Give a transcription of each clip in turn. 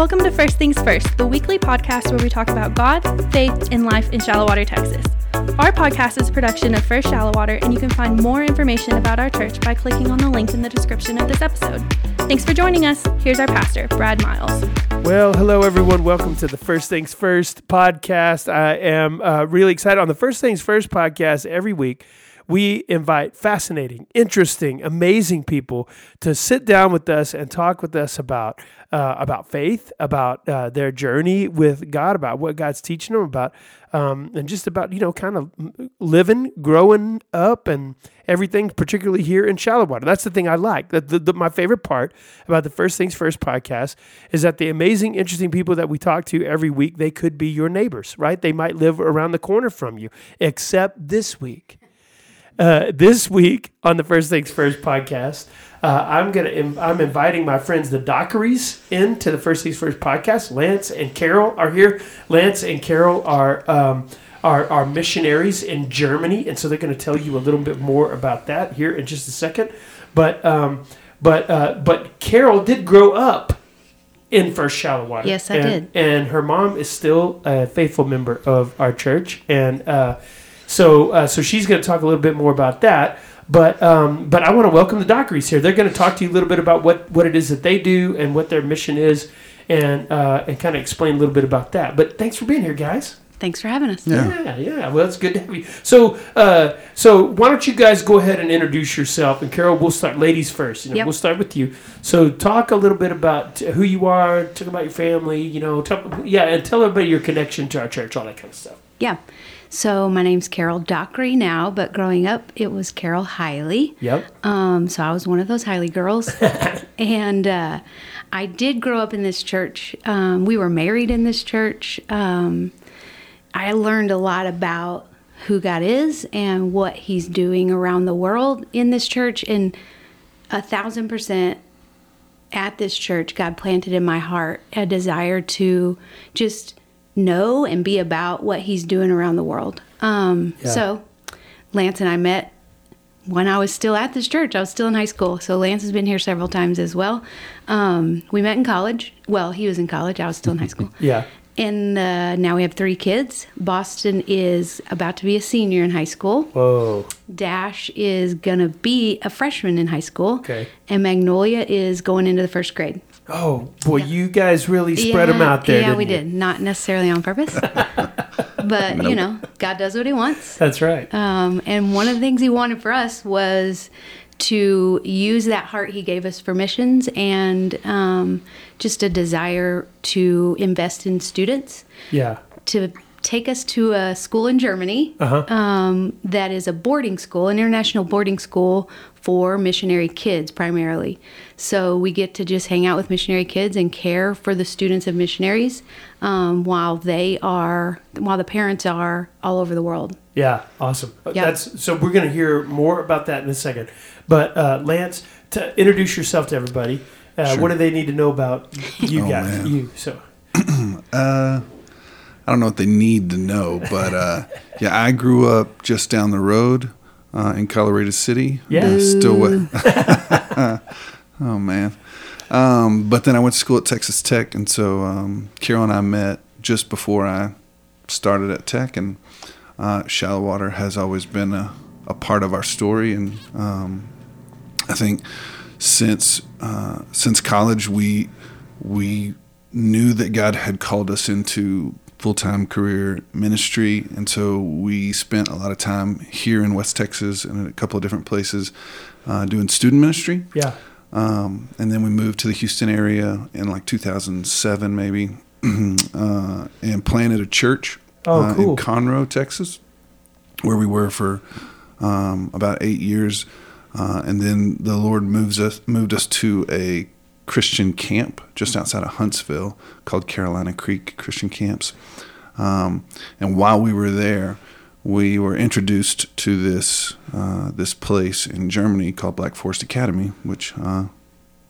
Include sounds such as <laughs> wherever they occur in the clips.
Welcome to First Things First, the weekly podcast where we talk about God, faith, and life in Shallow Water, Texas. Our podcast is production of First Shallow Water, and you can find more information about our church by clicking on the link in the description of this episode. Thanks for joining us. Here's our pastor, Brad Miles. Well, hello everyone. Welcome to the First Things First podcast. I am uh, really excited on the First Things First podcast every week we invite fascinating, interesting, amazing people to sit down with us and talk with us about uh, about faith, about uh, their journey with God, about what God's teaching them about, um, and just about you know kind of living, growing up, and everything. Particularly here in Shallow Water, that's the thing I like. That the, the, my favorite part about the First Things First podcast is that the amazing, interesting people that we talk to every week, they could be your neighbors, right? They might live around the corner from you, except this week uh, this week on the First Things First podcast, uh, I'm gonna I'm inviting my friends the Dockeries into the First Things First podcast. Lance and Carol are here. Lance and Carol are um, are, are missionaries in Germany, and so they're going to tell you a little bit more about that here in just a second. But um, but uh, but Carol did grow up in First Shallow Water. Yes, I and, did. And her mom is still a faithful member of our church, and uh, so, uh, so she's going to talk a little bit more about that. But, um, but I want to welcome the Dockeries here. They're going to talk to you a little bit about what, what it is that they do and what their mission is, and uh, and kind of explain a little bit about that. But thanks for being here, guys. Thanks for having us. Yeah, yeah. yeah. Well, it's good to have you. So, uh, so why don't you guys go ahead and introduce yourself? And Carol, we'll start ladies first. You know, Yep. We'll start with you. So, talk a little bit about who you are. Talk about your family. You know, talk, yeah, and tell everybody your connection to our church, all that kind of stuff. Yeah. So my name's Carol Dockery now, but growing up it was Carol Hiley. Yep. Um, so I was one of those Hiley girls. <laughs> and uh, I did grow up in this church. Um, we were married in this church. Um, I learned a lot about who God is and what He's doing around the world in this church. And a thousand percent at this church, God planted in my heart a desire to just know and be about what He's doing around the world. Um, Yeah. So, Lance and I met when I was still at this church. I was still in high school. So, Lance has been here several times as well. Um, we met in college. Well, he was in college, I was still in high school. <laughs> Yeah. And uh, now we have three kids. Boston is about to be a senior in high school. Whoa. Dash is gonna be a freshman in high school. Okay. And Magnolia is going into the first grade. Oh boy, you guys really spread them out there. Yeah, didn't we you? did. Not necessarily on purpose, <laughs> but you know, God does what He wants. That's right. Um, and one of the things He wanted for us was to use that heart He gave us for missions and um, just a desire to invest in students yeah. to take us to a school in Germany Uh-huh. um, that is a boarding school, an international boarding school for missionary kids primarily. So we get to just hang out with missionary kids and care for the students of missionaries um, while they are, while the parents are all over the world. Yeah. Awesome. Uh, Yeah. That's so. We're going to hear more about that in a second. But uh, Lance, to introduce yourself to everybody. Uh, Sure. What do they need to know about you Oh, guys? man. You. So. <clears throat> Uh, I don't know what they need to know, but uh, <laughs> yeah, I grew up just down the road uh, in Colorado City. Yeah. Uh, still what? <laughs> <laughs> oh man. Um, but then I went to school at Texas Tech, and so um, Carol and I met just before I started at Tech, and uh, Shallow Water has always been a, a part of our story, and um, I think since uh, since college we we knew that God had called us into full time career ministry, and so we spent a lot of time here in West Texas and in a couple of different places uh, doing student ministry. Yeah. Um, and then we moved to the Houston area in like 2007, maybe, <clears throat> uh, and planted a church Oh, uh, cool. in Conroe, Texas, where we were for um, about eight years. Uh, and then the Lord moves us moved us to a Christian camp just outside of Huntsville called Carolina Creek Christian Camps. Um, and while we were there, we were introduced to this uh, this place in Germany called Black Forest Academy, which uh,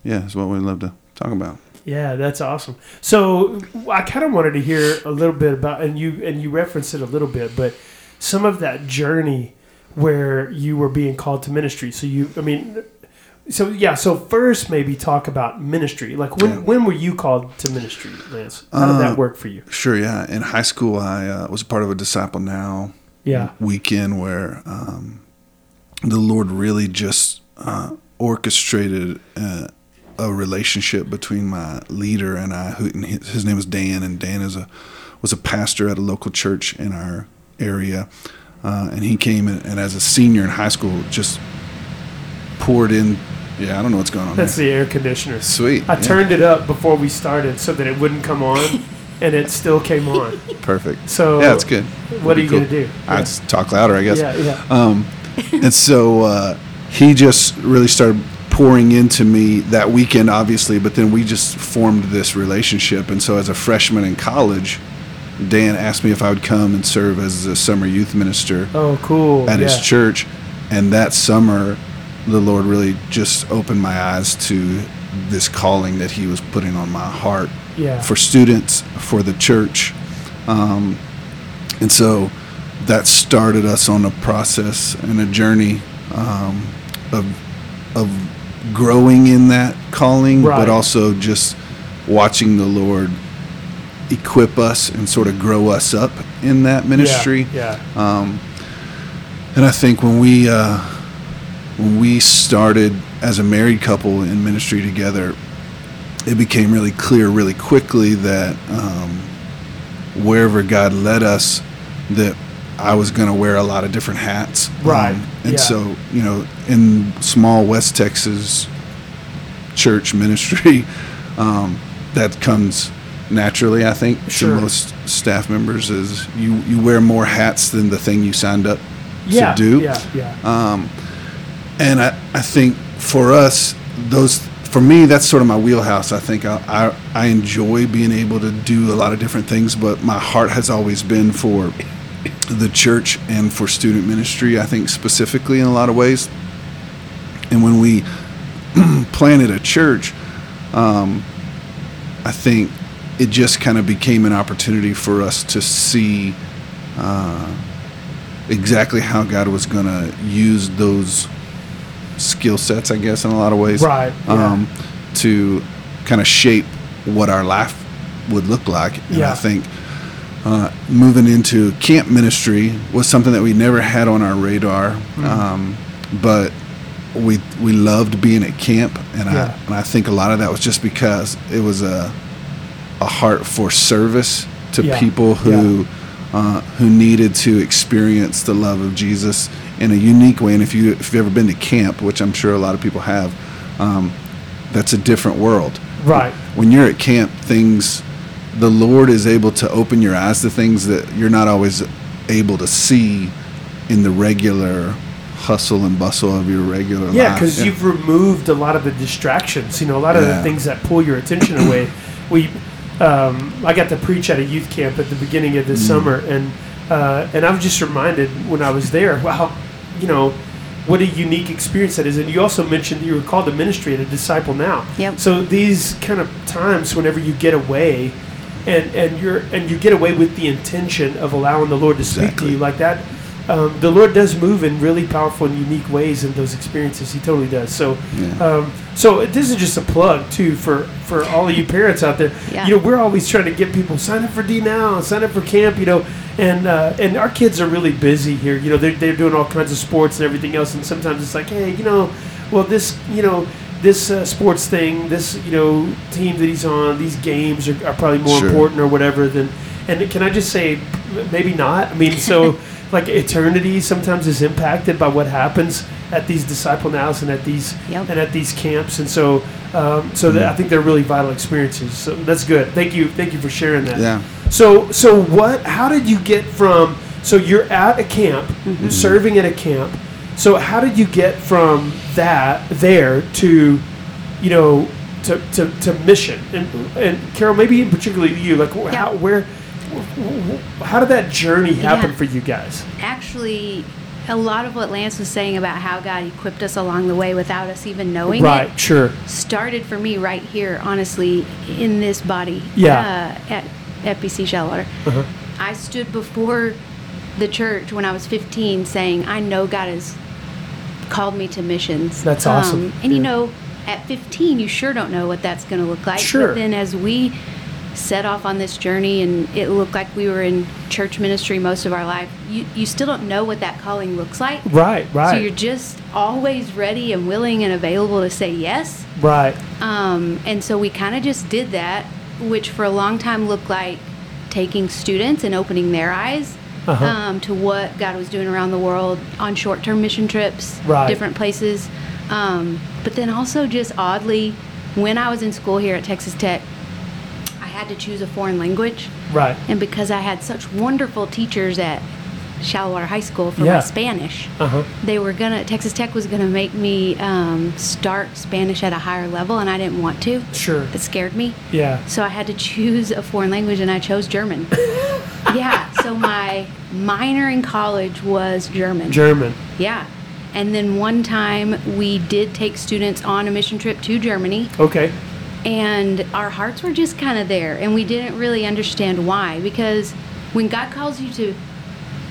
yeah is what we love to talk about. Yeah, that's awesome. So I kind of wanted to hear a little bit about, and you and you referenced it a little bit, but some of that journey where you were being called to ministry. So you, I mean, So yeah, so first maybe talk about ministry. Like when Yeah. when were you called to ministry, Lance? How did Uh, that work for you? Sure, yeah. In high school, I uh, was a part of a Disciple Now Yeah. weekend where um, the Lord really just uh, orchestrated uh, a relationship between my leader and I. Who and his, name is Dan, and Dan is a was a pastor at a local church in our area, uh, and he came and, and as a senior in high school, just poured in. Yeah, I don't know what's going on. That's there. the air conditioner. Sweet. I yeah. turned it up before we started so that it wouldn't come on, <laughs> and it still came on. perfect. So yeah, that's good. What are you be gonna do? I Yeah. just talk louder, I guess. Yeah, yeah. Um, and so uh, he just really started pouring into me that weekend, obviously, but then we just formed this relationship. And so as a freshman in college, Dan asked me if I would come and serve as a summer youth minister Oh, cool. at yeah. his church. And that summer, the Lord really just opened my eyes to this calling that he was putting on my heart Yeah. for students, for the church. Um, and so that started us on a process and a journey um, of, of growing in that calling, Right. but also just watching the Lord equip us and sort of grow us up in that ministry. Yeah. Um, and I think when we uh, we started as a married couple in ministry together, it became really clear really quickly that um, wherever God led us, that I was going to wear a lot of different hats. Right, Um, and yeah. so, you know, in small West Texas church ministry, <laughs> um, that comes naturally, I think, Sure. to most staff members is you, you wear more hats than the thing you signed up Yeah. to do. Yeah. Yeah. Um, and I, I think for us, those for me, that's sort of my wheelhouse. I think I, I I enjoy being able to do a lot of different things, but my heart has always been for the church and for student ministry. I think specifically in a lot of ways. And when we <clears throat> planted a church, um, I think it just kind of became an opportunity for us to see uh, exactly how God was going to use those skill sets, I guess, in a lot of ways, Right, yeah. Um, to kind of shape what our life would look like. And Yeah. I think uh, moving into camp ministry was something that we never had on our radar, Mm-hmm. um, but we we loved being at camp, and Yeah. I and I think a lot of that was just because it was a a heart for service to Yeah. people who uh, who needed to experience the love of Jesus in a unique way. And if you if you've ever been to camp, which I'm sure a lot of people have, um, that's a different world. Right. When you're at camp, things the Lord is able to open your eyes to things that you're not always able to see in the regular hustle and bustle of your regular Yeah, life. because you've removed a lot of the distractions. You know, a lot of the things that pull your attention away. <clears throat> We, um, I got to preach at a youth camp at the beginning of Mm. this summer, and uh, and I was just reminded when I was there, wow, you know, what a unique experience that is. And you also mentioned you were called to ministry and a disciple now. Yep. So these kind of times, whenever you get away, and and you're and you get away with the intention of allowing the Lord to speak Exactly. to you like that. Um, the Lord does move in really powerful and unique ways in those experiences. He totally does. So, Yeah. um, so this is just a plug too for for all of you parents out there. Yeah. You know, we're always trying to get people sign up for D now, sign up for camp. You know, and uh, and our kids are really busy here. You know, they're they're doing all kinds of sports and everything else. And sometimes it's like, hey, you know, well this, you know. This uh, sports thing, this you know team that he's on, these games are, are probably more Sure. important or whatever than. And can I just say, maybe not? I mean, so <laughs> like eternity sometimes is impacted by what happens at these disciple nows and at these Yep. and at these camps. And so um, so mm-hmm. that, I think they're really vital experiences. So that's good. Thank you thank you for sharing that. Yeah. so so what how did you get from so you're at a camp mm-hmm. Mm-hmm. serving at a camp. So how did you get from that there to you know to, to, to mission? And and Carol maybe particularly you like wh- how where wh- wh- how did that journey happen Yeah. for you guys Actually, a lot of what Lance was saying about how God equipped us along the way without us even knowing right it sure started for me right here, honestly, in this body. Yeah. Uh, at FBC Shallowater. Uh-huh. I stood before the church when I was 15 saying, I know God has called me to missions. That's awesome. Um, and you know, at 15, you sure don't know what that's going to look like. Sure. But then as we set off on this journey and it looked like we were in church ministry most of our life, you, you still don't know what that calling looks like. Right, right. So you're just always ready and willing and available to say yes. right. Um, and so we kind of just did that, which for a long time looked like taking students and opening their eyes Uh-huh. um, to what God was doing around the world on short term mission trips, Right. different places. Um, but then also, just oddly, when I was in school here at Texas Tech, had to choose a foreign language. Right. And because I had such wonderful teachers at Shallowater High School for Yeah. my Spanish, Uh-huh. they were gonna Texas Tech was gonna make me um, start Spanish at a higher level, and I didn't want to. Sure. It scared me. Yeah. So I had to choose a foreign language, and I chose German. <laughs> yeah. So my minor in college was German. German. yeah. And then one time we did take students on a mission trip to Germany Okay. And our hearts were just kind of there and we didn't really understand why because when god calls you to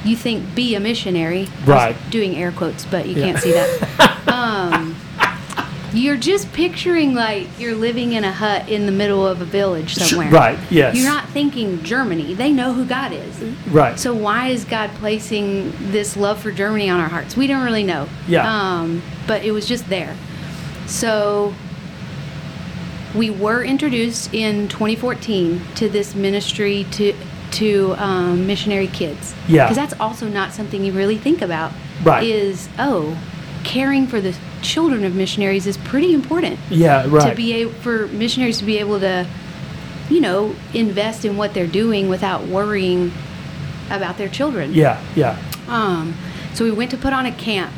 you think be a missionary Right. doing air quotes but you Yeah. can't see that <laughs> um, you're just picturing like you're living in a hut in the middle of a village somewhere right, yes. you're not thinking germany they know who god is Right. so why is God placing this love for Germany on our hearts? We don't really know. Yeah. Um, but it was just there. So we were introduced in 2014 to this ministry to to um, missionary kids. Yeah. Because that's also not something you really think about. Right. Is oh, caring for the children of missionaries is pretty important yeah, right. to be able for missionaries to be able to you know invest in what they're doing without worrying about their children yeah, yeah. um, so we went to put on a camp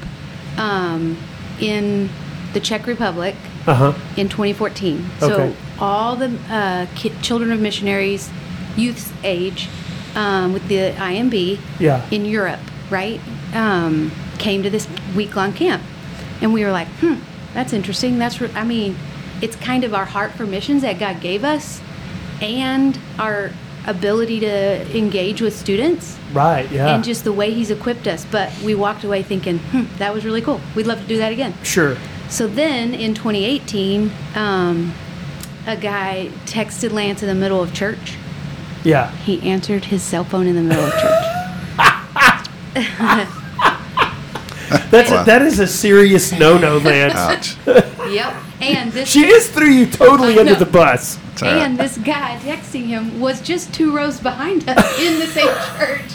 um, in the czech republic Uh-huh. in 2014 Okay. so all the uh, ki- children of missionaries youth's age um, with the imb Yeah. in europe right um, came to this week-long camp and we were like hmm that's interesting that's re- i mean it's kind of our heart for missions that god gave us and our ability to engage with students Right, yeah. and just the way he's equipped us but we walked away thinking hmm, that was really cool we'd love to do that again sure. So then in 2018 um, a guy texted lance in the middle of church Yeah. he answered his cell phone in the middle of church <laughs> That's Wow. that is a serious no-no, <laughs> Lance. Ouch. <laughs> yep and this she just threw you totally under the bus. It's and this guy texting him was just two rows behind us in the same church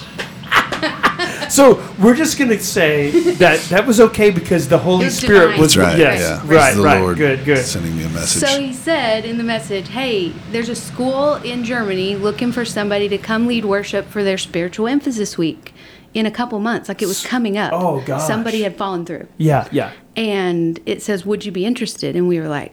So we're just gonna say that that was okay because the Holy was Spirit divine. was That's right. yes, yeah. right, It's the right, Lord good, good. Sending me a message. So he said in the message, "Hey, there's a school in Germany looking for somebody to come lead worship for their spiritual emphasis week in a couple months. Like it was coming up. Oh, God. Somebody had fallen through, Yeah, yeah. and it says, "Would you be interested?" And we were like,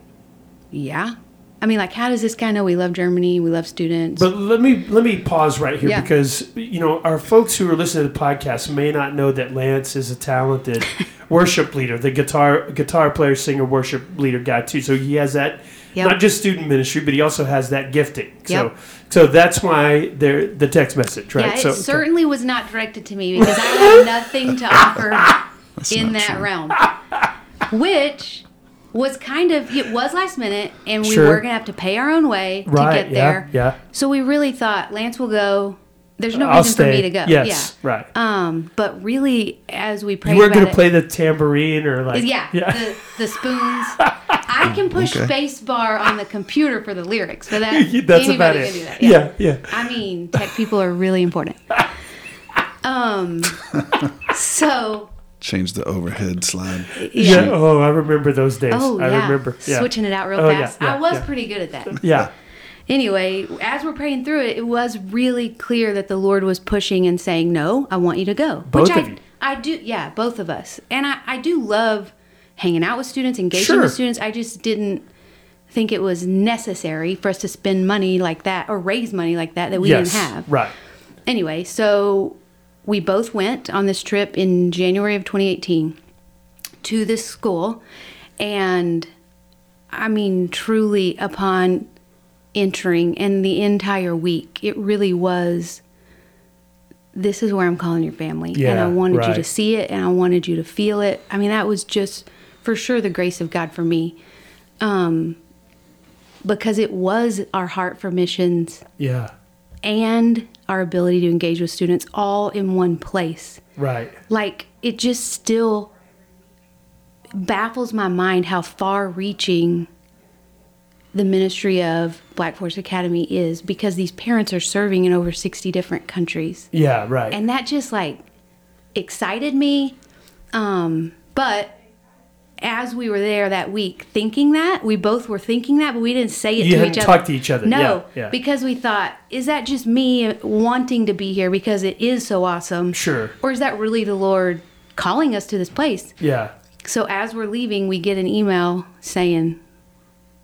"Yeah." I mean, like, how does this guy know we love Germany? We love students. But let me let me pause right here Yeah. because you know our folks who are listening to the podcast may not know that Lance is a talented <laughs> worship leader, the guitar guitar player, singer, worship leader guy too. So he has that Yep. not just student ministry, but he also has that gifting. So Yep. so that's why there the text message, right? yeah, it so certainly was not directed to me because I have nothing to offer <laughs> in not that true. realm. Which was kind of it was last minute and we Sure. were gonna have to pay our own way right, to get yeah, there. yeah. yeah. So we really thought Lance will go. There's no I'll reason stay. for me to go. Yes, right. Um, but really, as we prayed You weren't going to it- play the tambourine or like yeah, yeah. The, the spoons. <laughs> I can push Okay. space bar on the computer for the lyrics, but that <laughs> that's anybody about can it. do that. yeah, yeah. I mean, tech people are really important. <laughs> Um, so Change the overhead slide. Yeah. yeah. Oh, I remember those days. Oh I yeah, remember. Yeah. switching it out real Oh, yeah, fast. yeah, I was yeah. pretty good at that. <laughs> Yeah. Anyway, as we're praying through it, it was really clear that the Lord was pushing and saying, "No, I want you to go." Both Which of I, you. I do. Yeah, both of us, and I, I do love hanging out with students, engaging Sure. with students. I just didn't think it was necessary for us to spend money like that or raise money like that that we yes. didn't have. Right. Anyway, so we both went on this trip in January of 2018 to this school. And I mean, truly, upon entering and the entire week, it really was this is where I'm calling your family. and I wanted you to see it and I wanted you to feel it. I mean, that was just for sure the grace of God for me. Um, because it was our heart for missions Yeah. and our ability to engage with students all in one place. Right. Like, it just still baffles my mind how far reaching the ministry of Black Forest Academy is because these parents are serving in over 60 different countries Yeah. Right. and that just like excited me um but as we were there that week thinking that we both were thinking that but we didn't say it You to each other talked to each other. no Yeah, yeah. because we thought is that just me wanting to be here because it is so awesome Sure. or is that really the lord calling us to this place yeah. so as we're leaving we get an email saying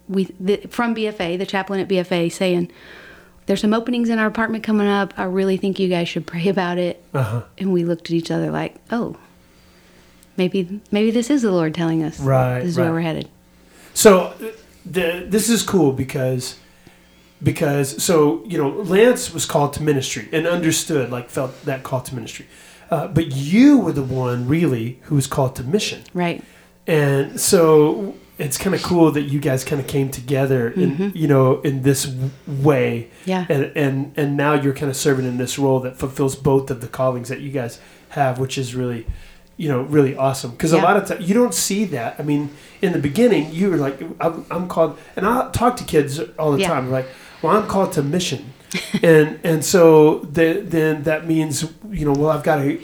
we the, from bfa the chaplain at bfa saying there's some openings in our apartment coming up i really think you guys should pray about it Uh huh. and we looked at each other like, "Oh, maybe maybe this is the Lord telling us Right, this is right. where we're headed." So the this is cool because because so you know Lance was called to ministry and understood like felt that call to ministry, uh, but you were the one really who was called to mission, Right? and so it's kind of cool that you guys kind of came together in you know in this way, Yeah. and and and now you're kind of serving in this role that fulfills both of the callings that you guys have, which is really you know really awesome because a lot of times you don't see that. I mean, in the beginning, you were like, I'm, I'm called, and I talk to kids all the Yeah. time, like, well, I'm called to mission, <laughs> and and so the, then that means you know, well, I've got to.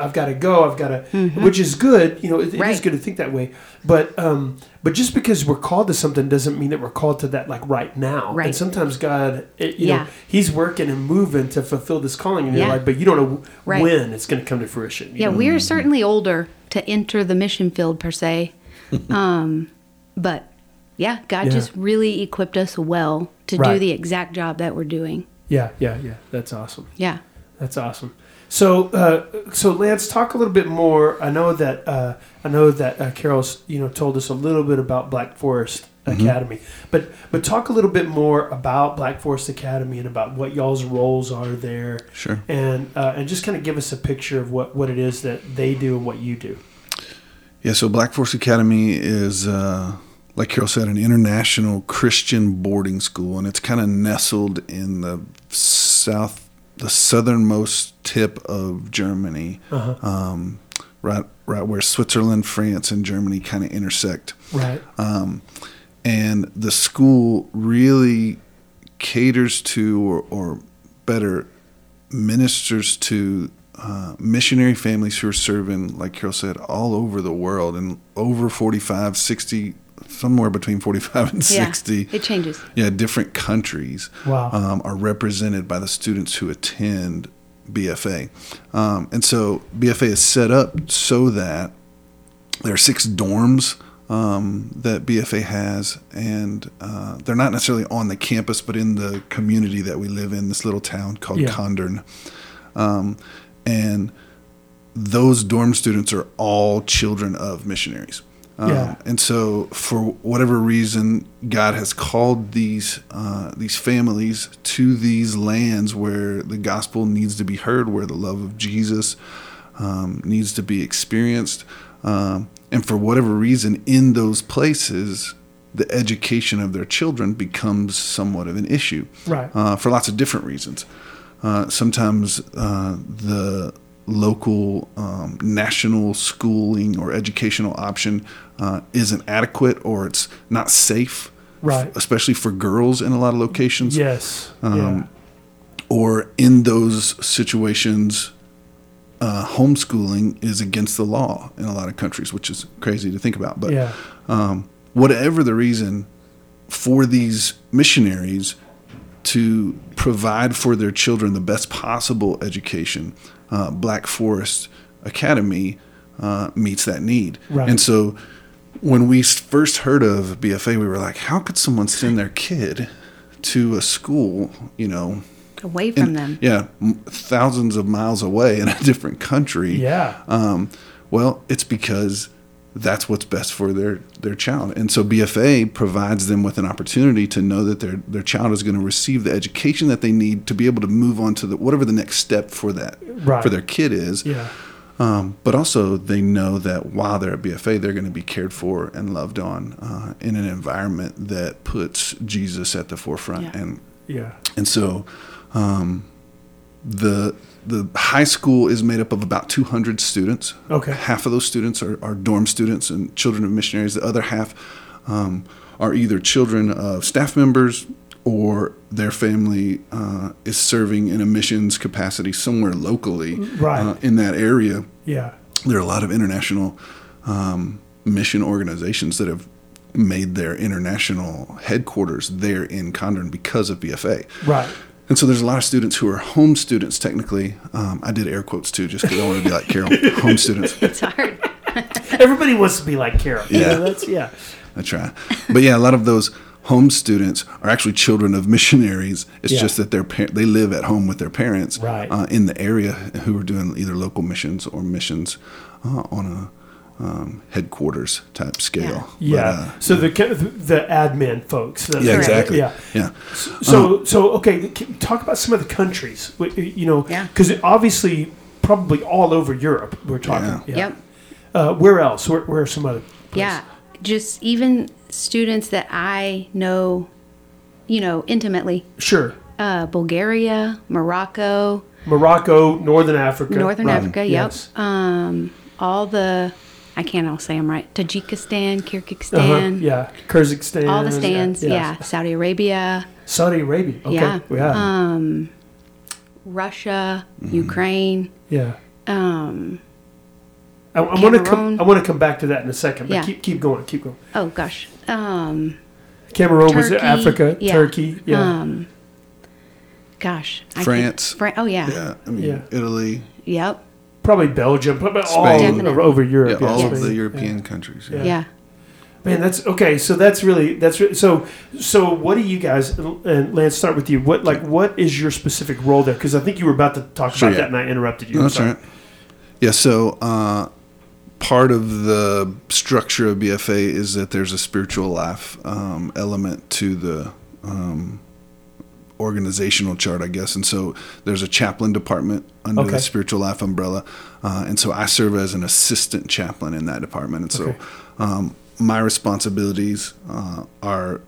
I've got to go. I've got to, which is good. You know, it, it is Mm-hmm. Good to think that way. But um, but just because we're called to something doesn't mean that we're called to that like right now. Right. And sometimes God, it, you Yeah. know, He's working and moving to fulfill this calling in your Yeah. life, but you don't know Right. when it's going to come to fruition. Yeah, know? we are certainly older to enter the mission field per se, <laughs> um, but yeah, God Yeah. just really equipped us well to do the exact job that we're doing. yeah, yeah, yeah. That's awesome. Yeah. That's awesome. So, uh, so Lance, talk a little bit more. I know that uh, I know that uh, Carol's you know told us a little bit about Black Forest Academy, but but talk a little bit more about Black Forest Academy and about what y'all's roles are there, Sure. and uh, and just kind of give us a picture of what what it is that they do and what you do. Yeah, so Black Forest Academy is, uh, like Carol said, an international Christian boarding school, and it's kind of nestled in the south, the southernmost tip of Germany, Uh-huh. um, right, right where Switzerland, France, and Germany kind of intersect. Right. Um, and the school really caters to, or, or better, ministers to uh, missionary families who are serving, like Carol said, all over the world and over 45, 60, somewhere between 45 and Yeah. 60. It changes. Yeah, different countries Wow. um, are represented by the students who attend BFA. Um, and so BFA is set up so that there are six dorms um, that BFA has, and uh, they're not necessarily on the campus, but in the community that we live in, this little town called Yeah. Kandern. Um, and those dorm students are all children of missionaries. Um, Yeah. And so, for whatever reason, God has called these uh, these families to these lands where the gospel needs to be heard, where the love of Jesus um, needs to be experienced. Um, and for whatever reason, in those places, the education of their children becomes somewhat of an issue Right. uh, for lots of different reasons. Uh, sometimes uh, the local um, national schooling or educational option uh, isn't adequate or it's not safe, Right. especially for girls in a lot of locations. Yes. Um, yeah. Or in those situations, uh, homeschooling is against the law in a lot of countries, which is crazy to think about. But Yeah. um, whatever the reason for these missionaries to provide for their children the best possible education, uh, Black Forest Academy uh, meets that need. Right. And so when we first heard of BFA, we were like, how could someone send their kid to a school, you know, Away from in- them. yeah, thousands of miles away in a <laughs> different country? Yeah. Um, well, it's because that's what's best for their their child. And so BFA provides them with an opportunity to know that their their child is going to receive the education that they need to be able to move on to the whatever the next step for that Right. for their kid is. Yeah. Um, but also, they know that while they're at BFA, they're going to be cared for and loved on uh, in an environment that puts Jesus at the forefront. Yeah. And Yeah. and so, um, the the high school is made up of about 200 students. Okay. Half of those students are, are dorm students and children of missionaries. The other half um, are either children of staff members or their family uh, is serving in a missions capacity somewhere locally Right. uh, in that area Yeah. there are a lot of international um, mission organizations that have made their international headquarters there in Kandern because of BFA. Right. And so there's a lot of students who are home students technically. Um, I did air quotes too, just because I want to be like Carol, <laughs> home students. It's hard. Everybody wants to be like Carol. You Yeah. know, that's yeah. I try. But yeah, a lot of those home students are actually children of missionaries. It's Yeah. just that their par- they live at home with their parents Right. uh, in the area who are doing either local missions or missions uh, on a um, headquarters type scale. But, Yeah. uh, so the the admin folks. the- yeah, exactly. Yeah. Yeah. So so okay, talk about some of the countries. You know, Yeah. because obviously probably all over Europe we're talking. Yeah. Yep. Uh, where else? Where, where are some other? places? Yeah. Just even students that I know, you know, intimately. Sure. Uh, Bulgaria, Morocco, Morocco, Northern Africa. Northern Right. Africa. Yep. Yes. Um, all the, I can't all say them right. Tajikistan, Uh-huh. Kyrgyzstan. Yeah. Kyrgyzstan. All the stands. yes. Yeah. Saudi Arabia, Saudi Arabia. Okay. Yeah. Yeah. um, Russia, Mm-hmm. Ukraine. yeah. Um, I, I want to come. I want to come back to that in a second. But Yeah. keep keep going. Keep going. oh gosh. Um, Cameroon was it Africa. yeah. Turkey. Yeah. Um, gosh. I can't- France. Fran- oh yeah. Yeah. I mean, Yeah. Italy. Yep. Probably Belgium. Probably all Spain. over, over Europe. Yeah, yeah, all of the European countries. Yeah. Yeah. Man, that's okay. So that's really that's re- so. So what do you guys and Lance start with you? What like what is your specific role there? Because I think you were about to talk Sure, about yeah. that, and I interrupted you. No, that's sorry. right. Yeah, so uh, part of the structure of BFA is that there's a spiritual life um, element to the um, organizational chart, I guess. And so there's a chaplain department under Okay. the spiritual life umbrella. Uh, and so I serve as an assistant chaplain in that department. And so Okay. um, my responsibilities uh, are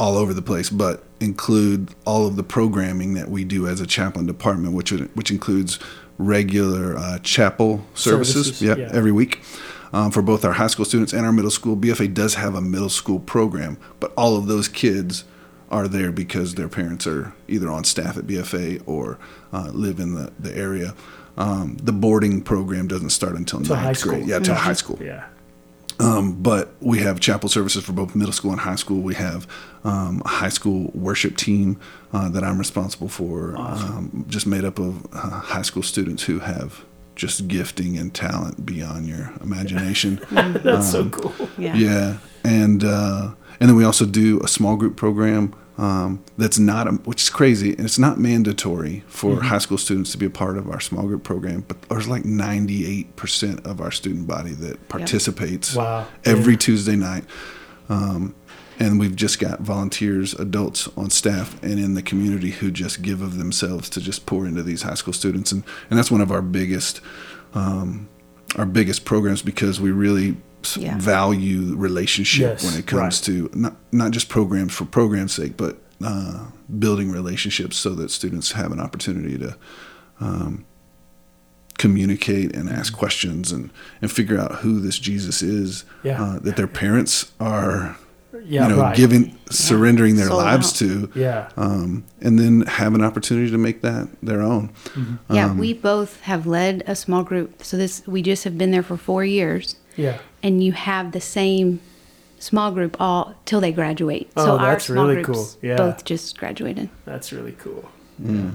all over the place, but include all of the programming that we do as a chaplain department, which which includes regular uh, chapel services, Services, yep, yeah. every week um, for both our high school students and our middle school. BFA does have a middle school program, but all of those kids are there because their parents are either on staff at BFA or uh, live in the, the area. Um, the boarding program doesn't start until ninth grade. Yeah, to high school. Yeah. Um, but we have chapel services for both middle school and high school. We have um, a high school worship team uh, that I'm responsible for, um, just made up of uh, high school students who have just gifting and talent beyond your imagination. <laughs> That's so cool. Yeah. Yeah, and uh, and then we also do a small group program um, that's not, a, which is crazy, and it's not mandatory for Mm-hmm. high school students to be a part of our small group program. But there's like 98 percent of our student body that participates Wow. every Yeah. Tuesday night. Um, and we've just got volunteers, adults on staff and in the community who just give of themselves to just pour into these high school students, and and that's one of our biggest um, our biggest programs because we really Yeah. value relationship Yes, when it comes right. to not not just programs for program's sake, but uh, building relationships so that students have an opportunity to um, communicate and ask questions and and figure out who this Jesus is. Yeah. Uh, that their parents are, Yeah. you know, right. giving surrendering their Sold lives out. to. Yeah. Um, and then have an opportunity to make that their own. Yeah, Um, we both have led a small group. So this we just have been there for four years, Yeah. And you have the same small group all till they graduate. Oh, so our that's small really groups cool. Yeah. both just graduated. That's really cool.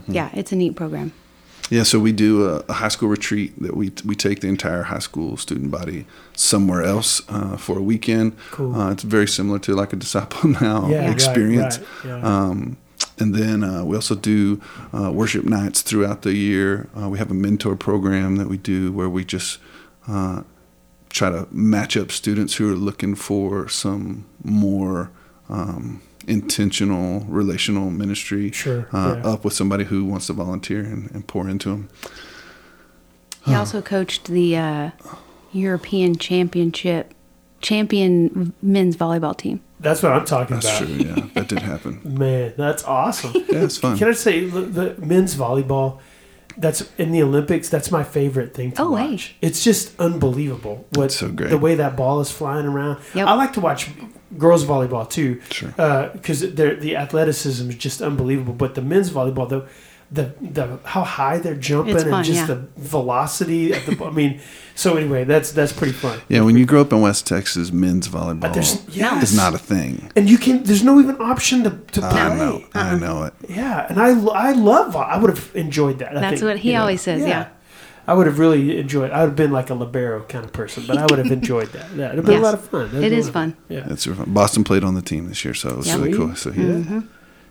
Yeah, it's a neat program. Yeah, so we do a, a high school retreat that we we take the entire high school student body somewhere else uh, for a weekend. Cool. Uh, it's very similar to like a disciple <laughs> now Yeah, right, experience. right, yeah. Um, and then uh, we also do uh, worship nights throughout the year. Uh, we have a mentor program that we do where we just uh, try to match up students who are looking for some more um, intentional relational ministry Sure, uh, yeah. up with somebody who wants to volunteer and, and pour into them. He also coached the uh, European Championship champion men's volleyball team. That's what I'm talking That's about. true. Yeah, that did happen. <laughs> Man, that's awesome. Yeah, it's fun. Can I say the, the men's volleyball? That's in the Olympics. That's my favorite thing to Oh, hey. watch. It's just unbelievable what so great. the way that ball is flying around. Yep. I like to watch girls volleyball too, Sure. Uh, because the athleticism is just unbelievable. But the men's volleyball, the the the how high they're jumping It's and just yeah. the velocity of the. I mean, so anyway, that's that's pretty fun. Yeah, when you grow up in West Texas, men's volleyball there's- yes. is not a thing. And you can. There's no even option to to play. I know. I know it. Yeah, and I I love. I would have enjoyed that. I That's think, what he you know, always says, yeah. I would have really enjoyed. I would have been like a libero kind of person, but I would have <laughs> enjoyed that. Yeah, it'd have been a lot of fun. That'd It be is a lot of fun. Yeah. It's super fun. Boston played on the team this year, so it was Yep. really cool. So he Mm-hmm.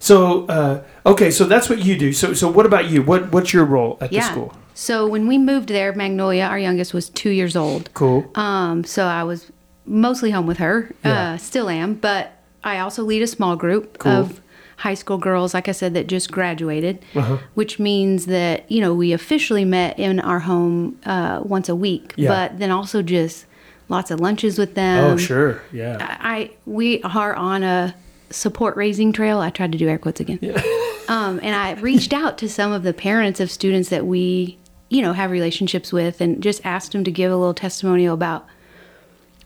So uh, okay, so that's what you do. So so what about you? What what's your role at the Yeah. school? So when we moved there, Magnolia, our youngest, was two years old. Cool. Um, so I was mostly home with her. Yeah. Uh, still am, but I also lead a small group Cool. of high school girls, like I said, that just graduated, Uh-huh. which means that you know we officially met in our home uh, once a week, Yeah. but then also just lots of lunches with them. oh sure, yeah. I we are on a support raising trail. I tried to do air quotes again. <laughs> um, and I reached out to some of the parents of students that we, you know, have relationships with, and just asked them to give a little testimonial about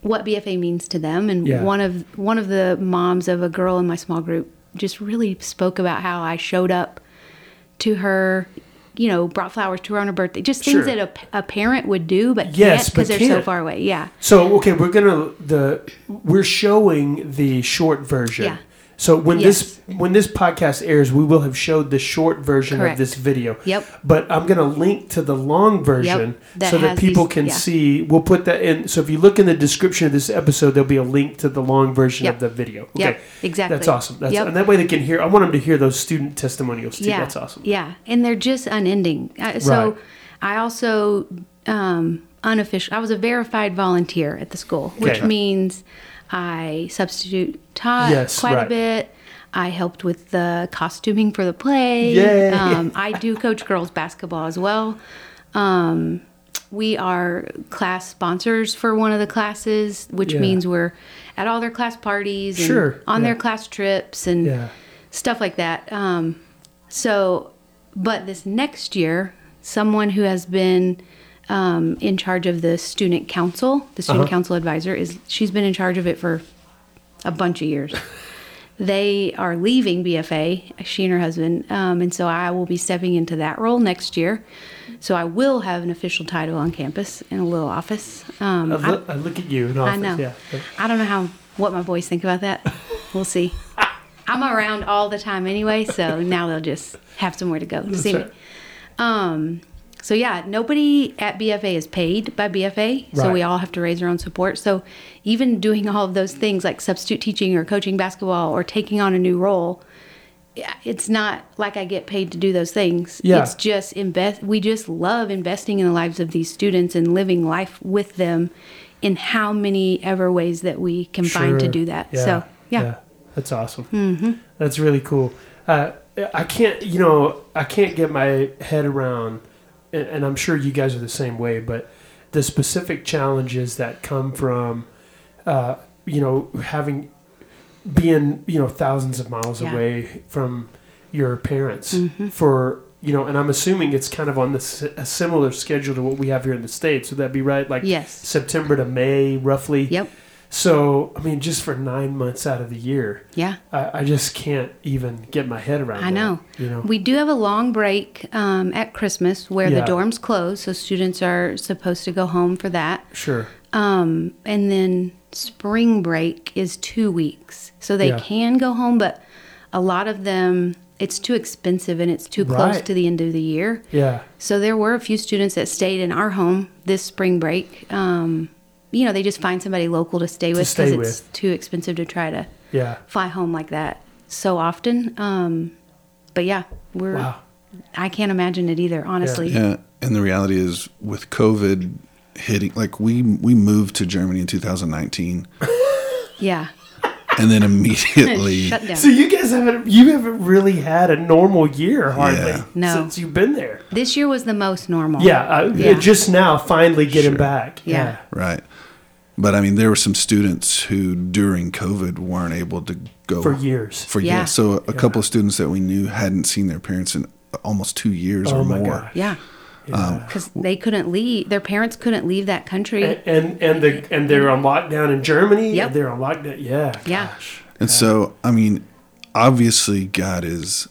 what BFA means to them. And Yeah. one of one of the moms of a girl in my small group just really spoke about how I showed up to her. You know, brought flowers to her on her birthday. Just things Sure. that a, a parent would do, but Yes, can't because they're so can't. far away. Yeah. So okay, we're gonna the we're showing the short version. Yeah. So when this when this podcast airs, we will have showed the short version of this video. Yep. But I'm gonna link to the long version that so that people these- can yeah. see. We'll put that in. So if you look in the description of this episode, there'll be a link to the long version Yep. of the video. Okay. Yep, exactly. That's awesome. That's Yep. and that way they can hear. I want them to hear those student testimonials too. Yeah, That's awesome. Yeah, and they're just unending. Uh, so Right. I also um, unofficial. I was a verified volunteer at the school, which Okay. means I substitute taught Yes, quite right. a bit. I helped with the costuming for the play. Um, <laughs> I do coach girls basketball as well. Um, we are class sponsors for one of the classes, which Yeah. means we're at all their class parties and Sure, on yeah. their class trips and Yeah. stuff like that. Um, so, but this next year, someone who has been um, in charge of the student council, the student Uh-huh. council advisor, is she's been in charge of it for a bunch of years. <laughs> they are leaving BFA, she and her husband, um, and so I will be stepping into that role next year. So I will have an official title on campus in a little office. Um, I, I- look, I look at you in office. I know. Yeah. I don't know how what my boys think about that. We'll see. <laughs> I'm around all the time anyway, so now they'll just have somewhere to go to see me. Um, so yeah, nobody at BFA is paid by BFA, so Right. we all have to raise our own support. So even doing all of those things like substitute teaching or coaching basketball or taking on a new role, it's not like I get paid to do those things. Yeah. It's just invest. We just love investing in the lives of these students and living life with them in how many ever ways that we can find to do that. So yeah. that's awesome. Mm-hmm. That's really cool. Uh, I can't, you know, I can't get my head around, and, and I'm sure you guys are the same way, but the specific challenges that come from, uh, you know, having being, you know, thousands of miles Yeah. away from your parents Mm-hmm. for. You know, and I'm assuming it's kind of on this a similar schedule to what we have here in the states. Would that be right? Like Yes. September to May, roughly. Yep. So, I mean, just for nine months out of the year, Yeah. I, I just can't even get my head around. I know. you know. We do have a long break um, at Christmas where Yeah. the dorms close, so students are supposed to go home for that. sure. Um, and then spring break is two weeks, so they Yeah. can go home, but a lot of them it's too expensive and it's too close Right. to the end of the year. Yeah. So there were a few students that stayed in our home this spring break. Um, you know, they just find somebody local to stay with because it's with. too expensive to try to Yeah. fly home like that so often. Um, but yeah, we're. Wow. I can't imagine it either, honestly. Yeah, and the reality is with COVID, hitting like we we moved to Germany in 2019 <laughs> Yeah. and then immediately <laughs> Shut down. So you guys haven't you haven't really had a normal year hardly Yeah. No. since you've been there. this year was the most normal. Yeah, uh, Yeah. just now finally getting Sure. back. Yeah. right but I mean there were some students who during COVID weren't able to go for years. for Yeah. years so a couple of students that we knew hadn't seen their parents in almost 2 years Oh or my more gosh. Yeah. Yeah. Because they couldn't leave. Their parents couldn't leave that country. and, and and the and they're on lockdown in Germany. Yep. they're on lockdown. Yeah. Yeah. gosh. And so, I mean, obviously, God is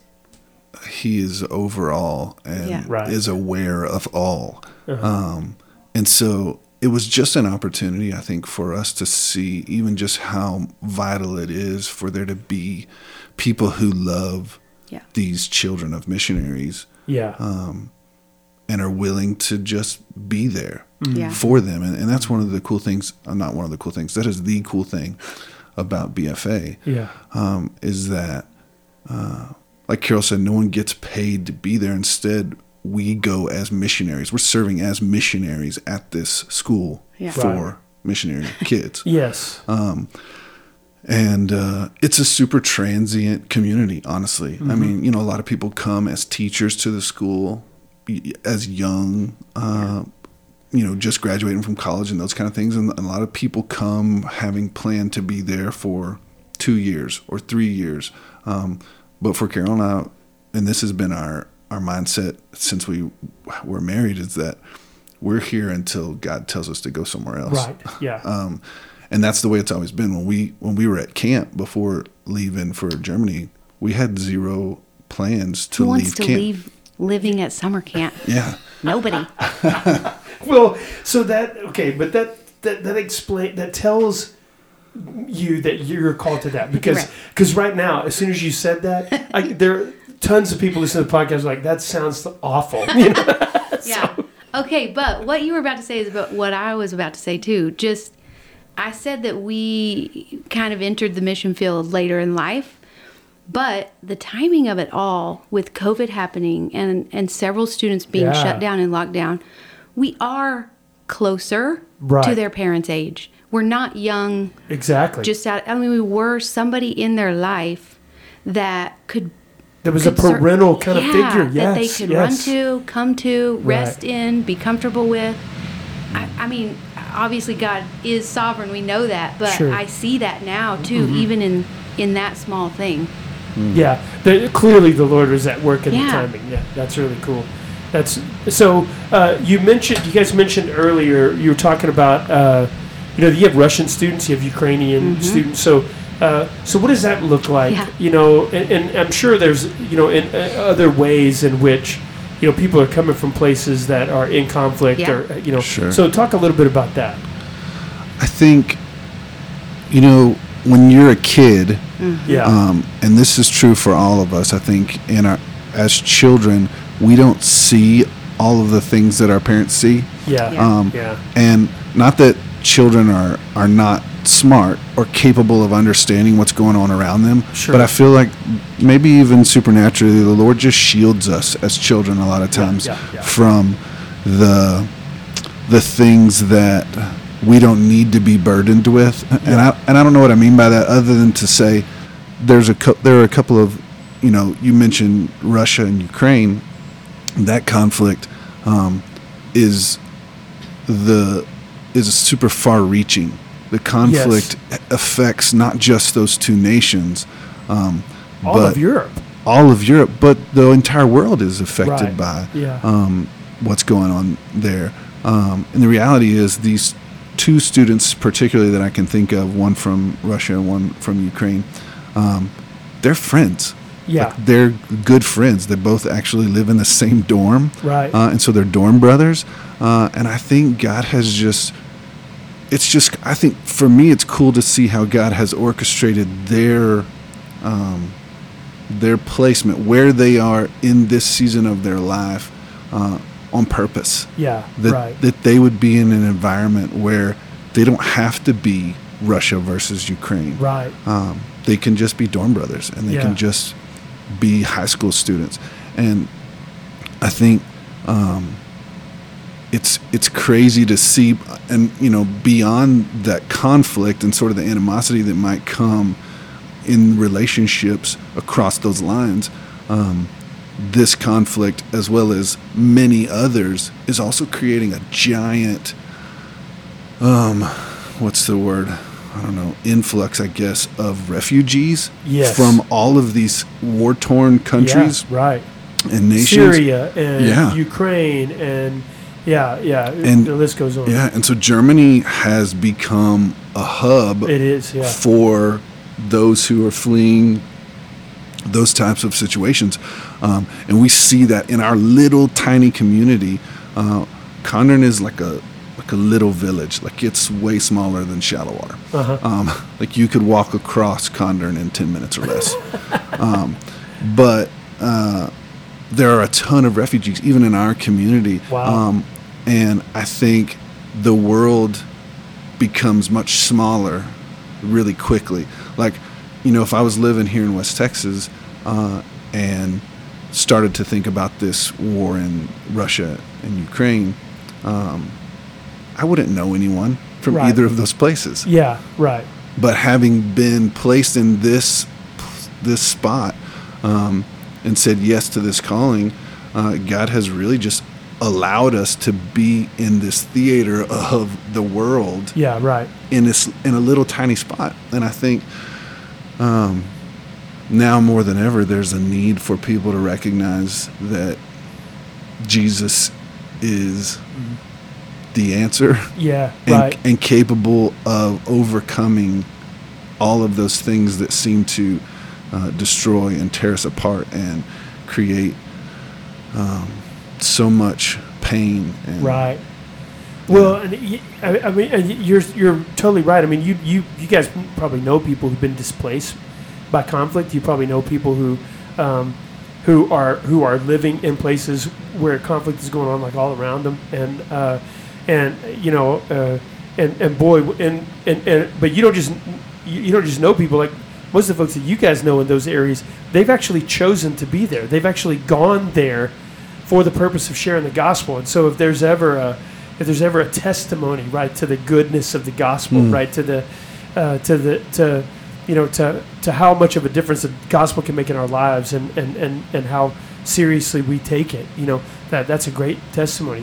He is over all and Yeah. Right. is aware of all. Uh-huh. Um, and so, it was just an opportunity, I think, for us to see even just how vital it is for there to be people who love Yeah. these children of missionaries Yeah. and are willing to just be there Yeah. for them. And, and that's one of the cool things, uh, not one of the cool things, that is the cool thing about BFA yeah. um, is that, uh, like Carol said, no one gets paid to be there. Instead, we go as missionaries. We're serving as missionaries at this school Yeah. for Right. missionary <laughs> kids. Yes. And uh, it's a super transient community, honestly. Mm-hmm. I mean, you know, a lot of people come as teachers to the school as young, uh, you know, just graduating from college and those kind of things. And a lot of people come having planned to be there for two years or three years. Um, but for Carol and I, and this has been our, our mindset since we were married, is that we're here until God tells us to go somewhere else right. Yeah. <laughs> um, and that's the way it's always been. When we when we were at camp before leaving for Germany, we had zero plans to Who leave wants to camp. leave living at summer camp? <laughs> Yeah, Nobody. <laughs> well, so that okay, but that that that explain that tells you that you're called to that because because right now, as soon as you said that, I, there are tons of people listening to the podcast like that sounds awful. <laughs> You know? <laughs> Yeah. Okay, but what you were about to say is about what I was about to say too. Just I said that we kind of entered the mission field later in life, but the timing of it all with COVID happening and and several students being Yeah. shut down and locked down, we are closer Right. to their parents' age. We're not young exactly. just out I mean we were somebody in their life that could there was a could cer- parental kind of Yeah, figure. Yes. that they could yes. run to, come to, rest Right. in, be comfortable with. I, I mean, obviously God is sovereign. We know that, but Sure. Mm-hmm. I see that now too, even in in that small thing. Yeah, the, clearly the Lord was at work in the timing. Yeah, that's really cool. That's so. Uh, you mentioned, you guys mentioned earlier, you were talking about, uh, you know, you have Russian students, you have Ukrainian students. So, uh, so what does that look like? Mm-hmm. Yeah. You know, and, and I'm sure there's, you know, in uh, other ways in which. You know, people are coming from places that are in conflict, Yeah. or uh, you know. Sure. So, talk a little bit about that. I think, you know, when you're a kid, Yeah. um, and this is true for all of us. I think in our as children, we don't see all of the things that our parents see. yeah. Yeah. Um, Yeah. And not that children are, are not smart or capable of understanding what's going on around them, Sure. but I feel like maybe even supernaturally, the Lord just shields us as children a lot of times yeah, yeah. from the the things that we don't need to be burdened with. And I and I don't know what I mean by that, other than to say there's a cou- there are a couple of you know you mentioned Russia and Ukraine. That conflict um, is the is super far reaching. The conflict affects not just those two nations, um, All but of Europe. all of Europe, but the entire world is affected Right. by Yeah. um, what's going on there. Um, and the reality is, these two students, particularly that I can think of, one from Russia and one from Ukraine, um, they're friends. Yeah. Like, they're good friends. They both actually live in the same dorm. Right. Uh, and so they're dorm brothers. Uh, and I think God has just, it's just, I think for me, it's cool to see how God has orchestrated their, um, their placement, where they are in this season of their life uh, on purpose. Yeah. That, right. that they would be in an environment where they don't have to be Russia versus Ukraine. right. Um, they can just be dorm brothers and they Yeah. can just be high school students. And I think um, it's it's crazy to see, and you know, beyond that conflict and sort of the animosity that might come in relationships across those lines. Um, this conflict, as well as many others, is also creating a giant, um, what's the word? I don't know, influx, I guess, of refugees Yes. from all of these war torn countries Yeah, right. and nations. Syria and Yeah. Ukraine and yeah, yeah, And- the list goes on. Yeah, and so Germany has become a hub It is, yeah. for those who are fleeing those types of situations. Um, and we see that in our little tiny community. Uh, Kandern is like a like a little village. Like it's way smaller than Shallowater. Uh-huh. Um, like you could walk across Kandern in 10 minutes or less. <laughs> um, but uh, there are a ton of refugees, even in our community. Wow. Um, and I think the world becomes much smaller really quickly. Like, you know, if I was living here in West Texas uh, and started to think about this war in Russia and Ukraine, um, I wouldn't know anyone from Right. either of those places. Yeah, right. But having been placed in this this spot um, and said yes to this calling, uh, God has really just allowed us to be in this theater of the world Yeah, right. in this in a little tiny spot and i think um, now more than ever there's a need for people to recognize that jesus is the answer Yeah, and, right. and capable of overcoming all of those things that seem to uh, destroy and tear us apart and create um, so much pain Right. Well, and I, mean, you're you're totally right. I mean, you you you guys probably know people who've been displaced by conflict. You probably know people who um, who are who are living in places where conflict is going on, like all around them, and uh, and you know, uh, and and boy, and, and and but you don't just you don't just know people like most of the folks that you guys know in those areas. They've actually chosen to be there. They've actually gone there for the purpose of sharing the gospel. And so if there's ever a if there's ever a testimony, right, to the goodness of the gospel, Mm. right, to the uh, to the to you know to to how much of a difference the gospel can make in our lives and and and, and how seriously we take it, you know, that that's a great testimony.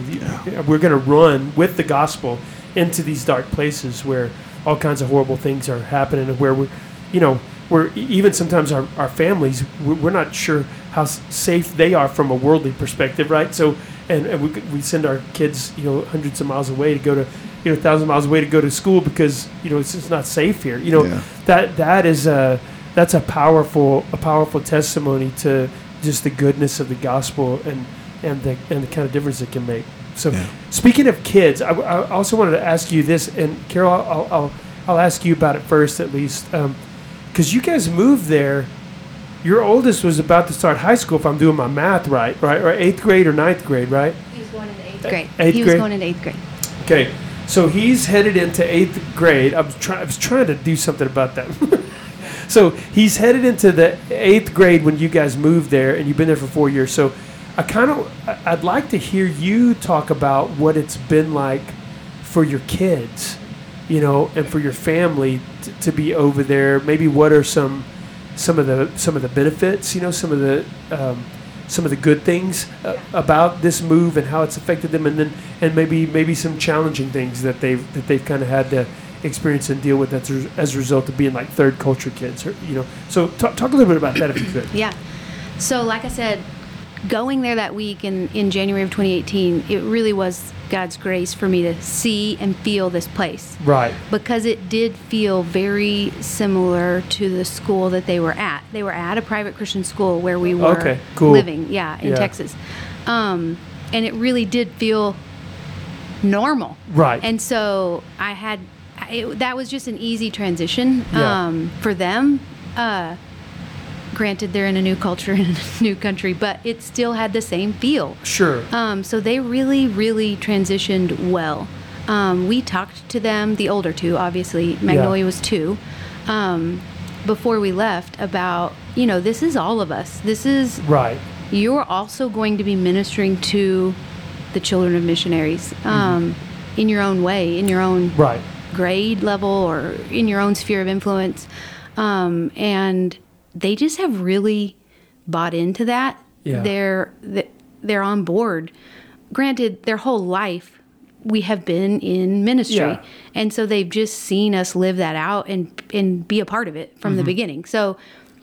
We're going to run with the gospel into these dark places where all kinds of horrible things are happening and where we're, you know, where e- even sometimes our, our families, we're we're not sure how safe they are from a worldly perspective, right? So, and, and we, we send our kids, you know, hundreds of miles away to go to, you know, thousands of miles away to go to school because, you know, it's just not safe here. You know, Yeah. that that is a, that's a powerful, a powerful testimony to just the goodness of the gospel and, and the, and the kind of difference it can make. So, Yeah. speaking of kids, I, I also wanted to ask you this, and Carol, I'll, I'll, I'll ask you about it first, at least, um, because you guys moved there. Your oldest was about to start high school, if I'm doing my math right, right, or eighth grade or ninth grade, right? He was going into eighth grade. Eighth he grade? was going into eighth grade. Okay, so he's headed into eighth grade. I was trying. I was trying to do something about that. <laughs> so he's headed into the eighth grade when you guys moved there, and you've been there for four years. So I kind of, I- I'd like to hear you talk about what it's been like for your kids, you know, and for your family t- to be over there. Maybe what are some, some of the some of the benefits, you know, some of the um, some of the good things uh, about this move and how it's affected them, and then and maybe maybe some challenging things that they've that they've kind of had to experience and deal with as, a- as a result of being like third culture kids, or, you know. So talk, talk a little bit about that if you could. Yeah. So, like I said, going there that week in, in January of 2018, it really was God's grace for me to see and feel this place Right. because it did feel very similar to the school that they were at. They were at a private Christian school where we were Okay, cool. living, yeah, in Yeah. Texas. Um, and it really did feel normal. Right. And so I had, it, that was just an easy transition Yeah. um, for them. Uh, granted, they're in a new culture <laughs> in a new country, but it still had the same feel. Sure. Um, so they really, really transitioned well. Um, we talked to them, the older two, obviously. Magnolia was two. Um, before we left, about you know, this is all of us. This is Right. you're also going to be ministering to the children of missionaries um, in your own way, in your own Right. grade level or in your own sphere of influence. Um, and they just have really bought into that. Yeah. They're they're on board. Granted, their whole life we have been in ministry, Yeah. and so they've just seen us live that out and and be a part of it from the beginning. So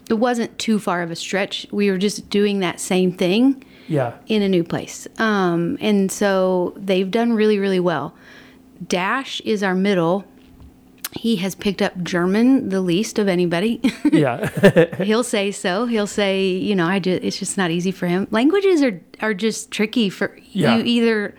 it wasn't too far of a stretch. We were just doing that same thing Yeah. in a new place. Um, and so they've done really, really well. Dash is our middle. He has picked up German the least of anybody. <laughs> Yeah. <laughs> He'll say so. He'll say, you know, I just, it's just not easy for him. Languages are are just tricky for Yeah. you. Either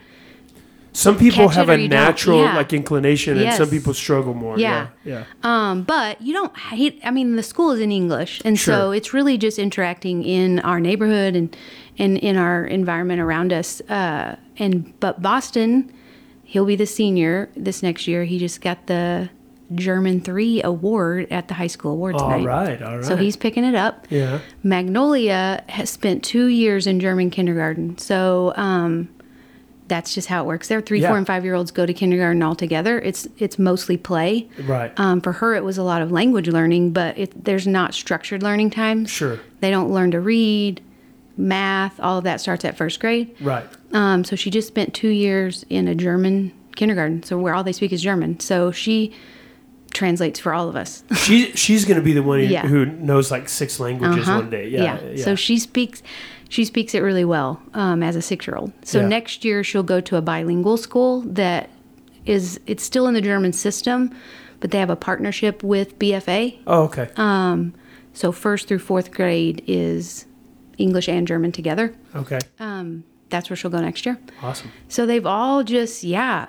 some people have a natural Yeah. like inclination, and some people struggle more. Yeah. Yeah. Um, but you don't hate. I mean, the school is in English, and Sure. so it's really just interacting in our neighborhood and and in our environment around us. Uh, and but Boston, he'll be the senior this next year. He just got the German three award at the high school awards All night. right. All right. So he's picking it up. Yeah. Magnolia has spent two years in German kindergarten. So um, that's just how it works there. Three, Yeah. four, and five year olds go to kindergarten all together. It's it's mostly play. Right. Um, for her, it was a lot of language learning, but it, there's not structured learning times. Sure. They don't learn to read, math, all of that starts at first grade. Right. Um, so she just spent two years in a German kindergarten, so where all they speak is German. So she translates for all of us. She she's going to be the one who, Yeah. who knows like six languages Uh-huh. one day. Yeah. yeah. So she speaks she speaks it really well um, as a six year old. So Yeah. next year she'll go to a bilingual school that is it's still in the German system, but they have a partnership with BFA. oh, okay. Um, so first through fourth grade is English and German together. okay. Um, that's where she'll go next year. Awesome. So they've all just, yeah,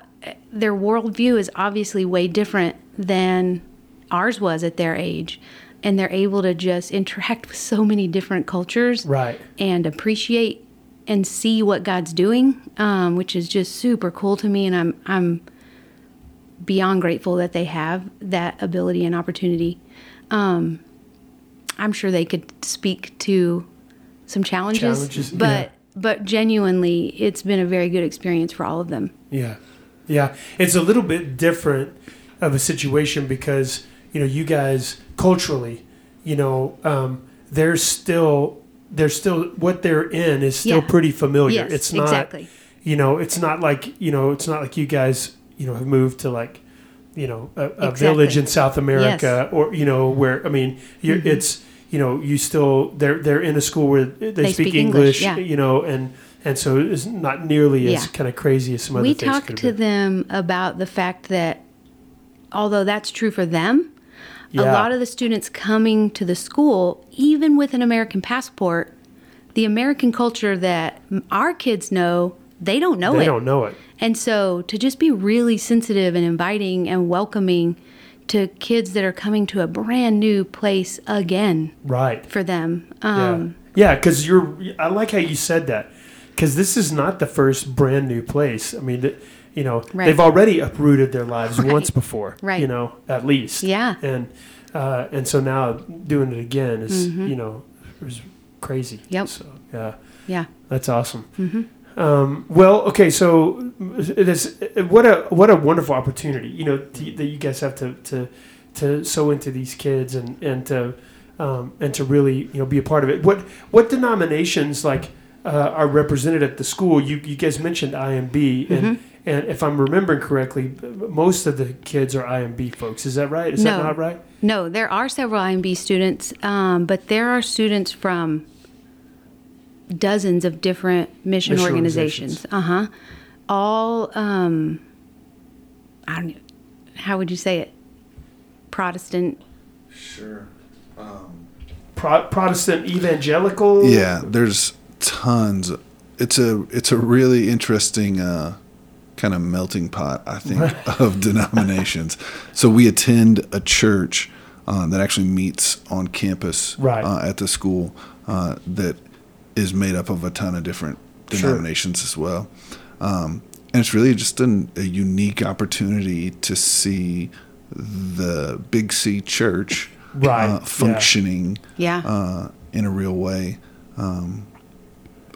their worldview is obviously way different than ours was at their age. And they're able to just interact with so many different cultures Right. and appreciate and see what God's doing, um, which is just super cool to me. And I'm, I'm beyond grateful that they have that ability and opportunity. Um, I'm sure they could speak to some challenges, Challenges, but yeah. but genuinely, it's been a very good experience for all of them. Yeah. Yeah. It's a little bit different of a situation because, you know, you guys culturally, you know, um, they're still, they're still, what they're in is still Yeah. pretty familiar. Yes, it's not, exactly. you know, it's not like, you know, it's not like you guys, you know, have moved to like, you know, a, a Exactly. village in South America or, you know, where, I mean, Mm-hmm. it's, you know, you still, they're, they're in a school where they, speak, speak English, English, yeah. you know, and, and so it's not nearly as Yeah. kind of crazy as some other we talked to them about the fact that although that's true for them, a lot of the students coming to the school, even with an American passport, the American culture that our kids know, they don't know They it. They don't know it. And so to just be really sensitive and inviting and welcoming to kids that are coming to a brand new place again Right. for them. Um, yeah. Yeah, because you're. I like how you said that because this is not the first brand new place. I mean, th- you know, Right. they've already uprooted their lives Right. once before. Right. You know, at least. Yeah. And uh, and so now doing it again is you know is crazy. Mm-hmm. Yep. So yeah, yeah. that's awesome. Um, well, okay, so it is what a what a wonderful opportunity, you know, to, that you guys have to to to sow into these kids and and to um, and to really you know be a part of it. What what denominations like uh, are represented at the school? You you guys mentioned IMB, and and if I'm remembering correctly, most of the kids are IMB folks. Is that right? Is that No. not right? No, there are several IMB students, um, but there are students from dozens of different mission, Mission organizations. Uh huh. All, um, I don't. know, How would you say it? Protestant. Sure. Pro- Protestant evangelical. Yeah, there's tons. It's a it's a really interesting uh, kind of melting pot, I think, <laughs> of denominations. So we attend a church uh, that actually meets on campus Right. uh, at the school uh, that is made up of a ton of different Sure. denominations as well. Um, and it's really just an, a unique opportunity to see the Big C Church Right, uh, functioning Yeah. uh, in a real way um,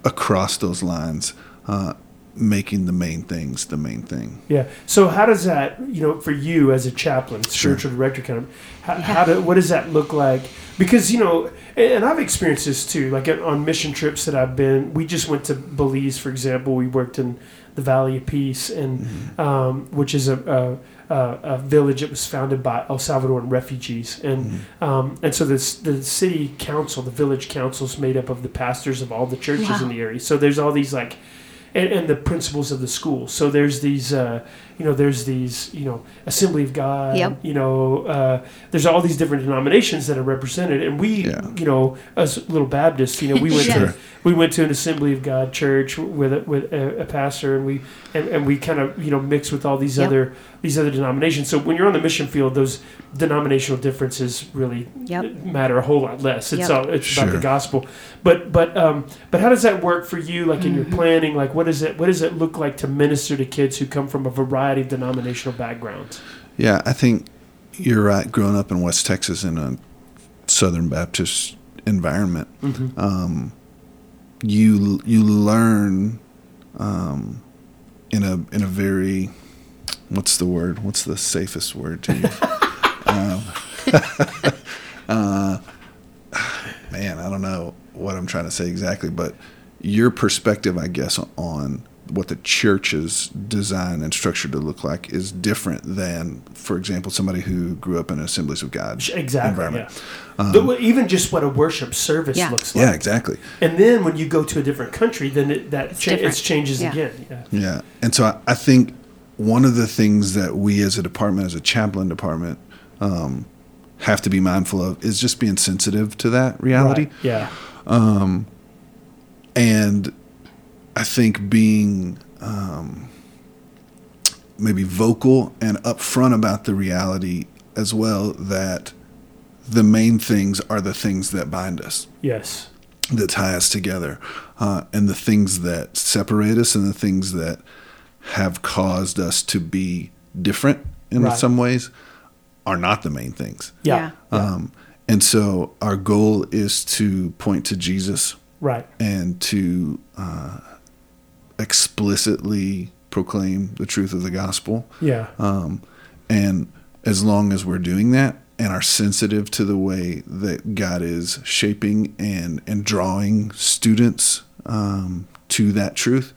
across those lines. Uh, making the main things the main thing. Yeah. So how does that, you know, for you as a chaplain, spiritual director, kind of, how, how do, what does that look like? Because you know, and I've experienced this too. Like on mission trips that I've been, we just went to Belize, for example. We worked in the Valley of Peace, and Mm-hmm. um, which is a, a, a, a village that was founded by El Salvadoran refugees, and Mm-hmm. um, and so this the city council, the village council, is made up of the pastors of all the churches Wow. in the area. So there's all these like and, and the principals of the school. So there's these, uh, you know, there's these, you know, Assembly of God. Yep. You know, uh, there's all these different denominations that are represented, and we, Yeah. you know, as little Baptists, you know, we went Sure. to we went to an Assembly of God church with a, with a, a pastor, and we and, and we kind of you know mix with all these Yep. other these other denominations. So when you're on the mission field, those denominational differences really Yep. matter a whole lot less. It's Yep. all it's about the gospel. But but um but how does that work for you? Like in your Mm-hmm. planning, like what is it? What does it look like to minister to kids who come from a variety of denominational backgrounds? Yeah, I think you're right. Growing up in West Texas in a Southern Baptist environment, um, you you learn um, in a in a very what's the word? What's the safest word to use? <laughs> um, <laughs> uh, man, I don't know what I'm trying to say exactly, but your perspective, I guess, on what the church is designed and structured to look like is different than, for example, somebody who grew up in Assemblies of God Exactly. environment. Yeah. But even just what a worship service Yeah. looks like. Yeah, exactly. And then when you go to a different country, then it, that cha- it changes Yeah. again. Yeah. Yeah. And so I, I think one of the things that we as a department, as a chaplain department, um, have to be mindful of is just being sensitive to that reality. Right. Yeah. and I think being um, maybe vocal and upfront about the reality as well that the main things are the things that bind us, Yes. that tie us together, uh, and the things that separate us, and the things that have caused us to be different in Right. some ways are not the main things. Yeah. Um, and so our goal is to point to Jesus Right. and to uh, explicitly proclaim the truth of the gospel. Yeah. Um, and as long as we're doing that and are sensitive to the way that God is shaping and, and drawing students um, to that truth,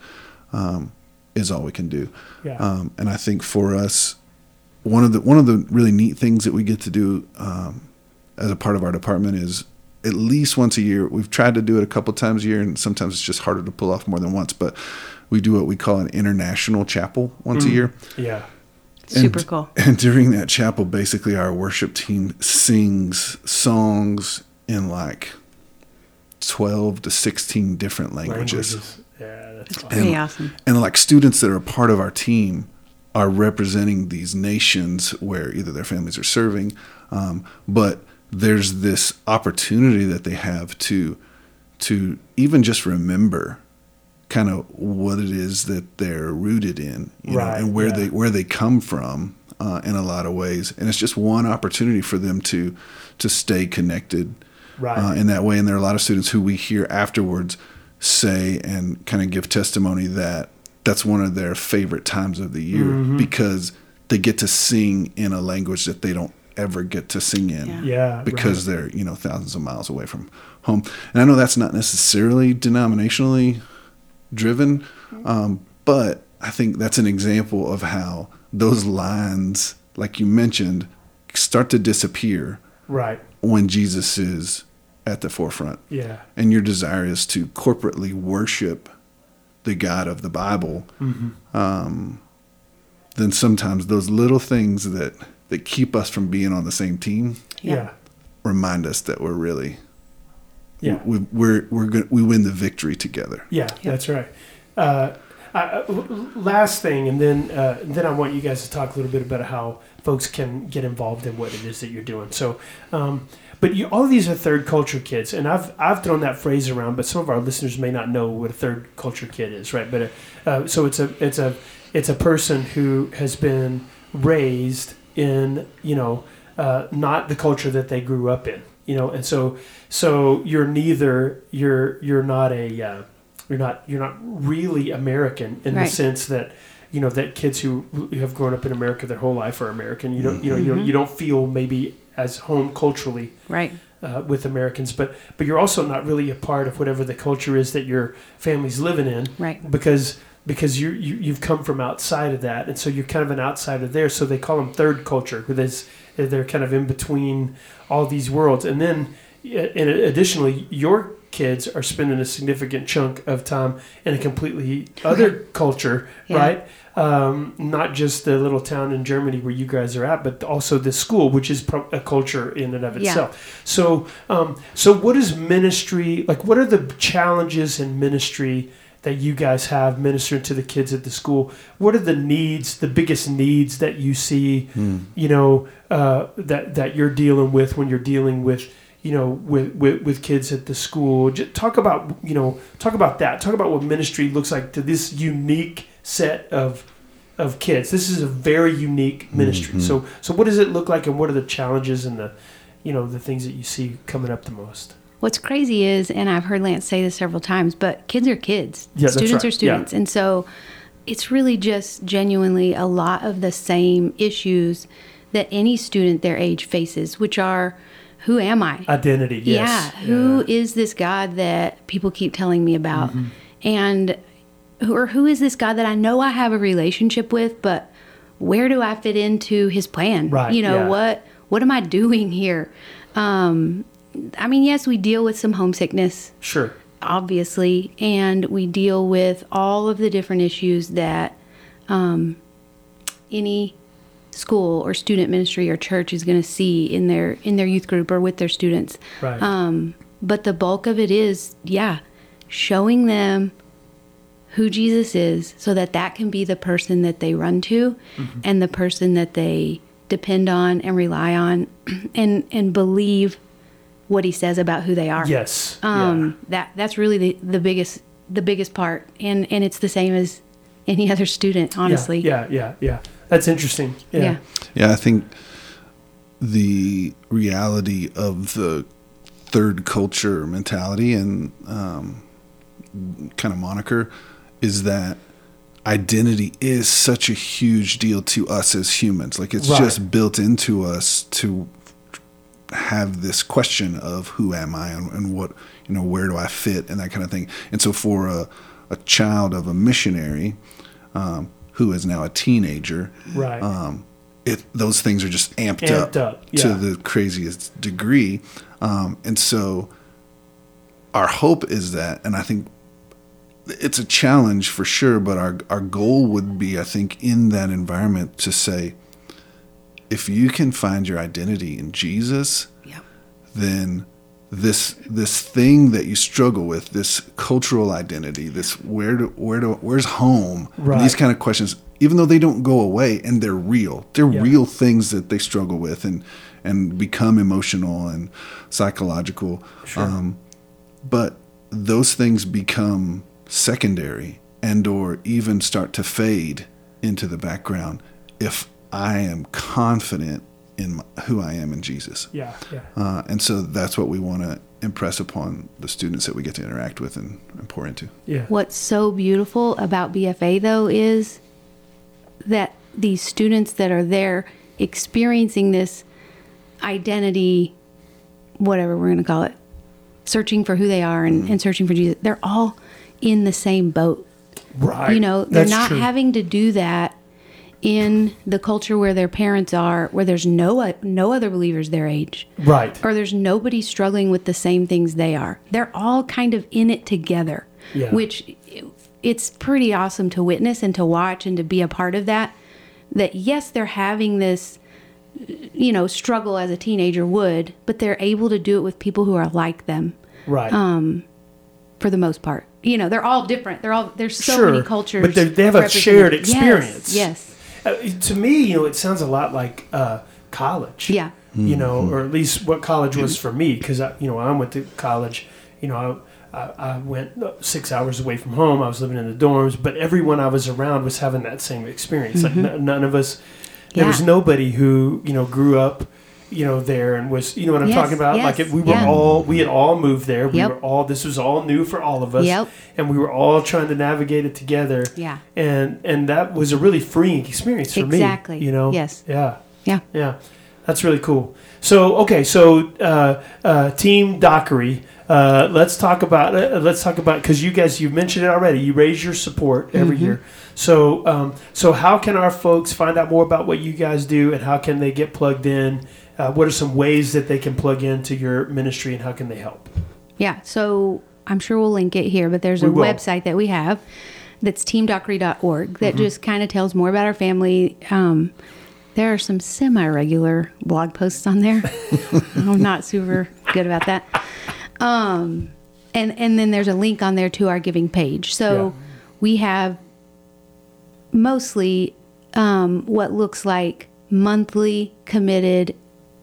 um, is all we can do. Yeah. Um, and I think for us, one of the one of the really neat things that we get to do um, as a part of our department is at least once a year. We've tried to do it a couple times a year, and sometimes it's just harder to pull off more than once. But we do what we call an international chapel once a year. yeah. Super cool. And during that chapel, basically, our worship team sings songs in like 12 to 16 different languages. Languages. Yeah. That's awesome. Pretty awesome. And like students that are a part of our team are representing these nations where either their families are serving, um, but there's this opportunity that they have to to even just remember kind of what it is that they're rooted in, you Right, know, and where yeah. they where they come from uh, in a lot of ways. And it's just one opportunity for them to to stay connected Right. uh, in that way. And there are a lot of students who we hear afterwards say and kind of give testimony that that's one of their favorite times of the year Mm-hmm. because they get to sing in a language that they don't ever get to sing in Yeah. yeah. because they're you know thousands of miles away from home. And I know that's not necessarily denominationally driven, um, but I think that's an example of how those lines, like you mentioned, start to disappear Right. when Jesus is at the forefront. Yeah. And your desire is to corporately worship the God of the Bible. Um, then sometimes those little things that that keep us from being on the same team Yeah. Yeah. remind us that we're really Yeah. we, we're we're good, we win the victory together. Yeah, that's right. Uh, I, I- l- last thing, and then uh, then I want you guys to talk a little bit about how folks can get involved in what it is that you're doing. So, um, but you, all of these are third culture kids, and I've I've thrown that phrase around, but some of our listeners may not know what a third culture kid is, right? But uh, uh, so it's a it's a it's a person who has been raised in you know uh, not the culture that they grew up in, you know, and so so you're neither you're you're not a uh, you're not you're not really American in Right. the sense that you know that kids who have grown up in America their whole life are American. You don't you know you Mm-hmm. don't, you don't feel maybe as home culturally Right. uh, with Americans, but but you're also not really a part of whatever the culture is that your family's living in, Right. Because because you, you you've come from outside of that, and so you're kind of an outsider there. So they call them third culture, who is they're kind of in between all these worlds, and then and additionally, your kids are spending a significant chunk of time in a completely other <laughs> culture, Yeah. right? Um, not just the little town in Germany where you guys are at, but also the school, which is a culture in and of itself. Yeah. itself. So, um, so what is ministry like? What are the challenges in ministry that you guys have ministering to the kids at the school? What are the needs, the biggest needs that you see? Hmm. You know uh, that that you're dealing with when you're dealing with you know with, with with kids at the school. Just talk about you know talk about that. Talk about what ministry looks like to this unique set of of kids. This is a very unique hmm, ministry. Hmm. So so what does it look like, and what are the challenges and the you know the things that you see coming up the most? What's crazy is, and I've heard Lance say this several times, but kids are kids. Yeah, students right. are students. And so it's really just genuinely a lot of the same issues that any student their age faces, which are who am I? Identity. Yes. Yeah. Who is this God that people keep telling me about? Mm-hmm. And who, or who is this God that I know I have a relationship with, but where do I fit into his plan? Right, You know, yeah. what what am I doing here? Um I mean, yes, we deal with some homesickness, Sure. obviously, and we deal with all of the different issues that um, any school or student ministry or church is going to see in their in their youth group or with their students. Right. Um, but the bulk of it is, yeah, showing them who Jesus is so that that can be the person that they run to Mm-hmm. and the person that they depend on and rely on <clears throat> and and believe what he says about who they are. yes. Um that that's really the, the biggest the biggest part and and it's the same as any other student, yeah. honestly. Yeah. Yeah. Yeah. That's interesting. Yeah. Yeah. Yeah, I think the reality of the third culture mentality and um, kind of moniker is that identity is such a huge deal to us as humans. Like it's Right. just built into us to have this question of who am I and, and what you know where do I fit and that kind of thing. And so for a, a child of a missionary um, who is now a teenager, Right. um, it those things are just amped, Amped up, up, to the craziest degree, um, and so our hope is that, and I think it's a challenge for sure, but our our goal would be, I think, in that environment to say, if you can find your identity in Jesus, Yep. then this this thing that you struggle with, this cultural identity, this where do where do where's home, Right. these kind of questions, even though they don't go away and they're real, they're Yeah. real things that they struggle with and and become emotional and psychological. Sure. Um, but those things become secondary and or even start to fade into the background if I am confident in my, who I am in Jesus. yeah. Yeah. Uh, and so that's what we want to impress upon the students that we get to interact with and, and pour into. Yeah. What's so beautiful about BFA though is that these students that are there experiencing this identity, whatever we're going to call it, searching for who they are and, and searching for Jesus, they're all in the same boat. Right. You know, they're That's not true. having to do that in the culture where their parents are, where there's no no other believers their age Right. or there's nobody struggling with the same things they are. They're all kind of in it together, Yeah. which it's pretty awesome to witness and to watch and to be a part of that. That yes, they're having this, you know, struggle as a teenager would, but they're able to do it with people who are like them Right. um, for the most part. You know, they're all different. They're all there's so Sure, many cultures, but they- they have a shared Yes, experience. Yes, Uh, to me, you know, it sounds a lot like uh, college. Yeah. You know, or at least what college was for me, because you know, I went to college. You know, I, I, I went six hours away from home. I was living in the dorms, but everyone I was around was having that same experience. Like n- none of us. There was nobody who you know grew up you know, there and was, you know what I'm Yes, talking about? yes, like, it, we were yeah. all, we had all moved there. We Yep. were all, this was all new for all of us. Yep. And we were all trying to navigate it together. Yeah. And, and that was a really freeing experience for Exactly. me. Exactly. You know? Yes. Yeah. Yeah. Yeah. That's really cool. So, okay. So, uh, uh, Team Dockery, uh, let's talk about, uh, let's talk about, cause you guys, you've mentioned it already. You raise your support every Mm-hmm. year. So, um, so how can our folks find out more about what you guys do and how can they get plugged in? Uh, what are some ways that they can plug into your ministry and how can they help? Yeah, so I'm sure we'll link it here, but there's a will. website that we have that's teamdockery.org that Mm-hmm. just kind of tells more about our family. Um, there are some semi regular blog posts on there. <laughs> I'm not super good about that. Um, and, and then there's a link on there to our giving page. So Yeah. we have mostly um, what looks like monthly committed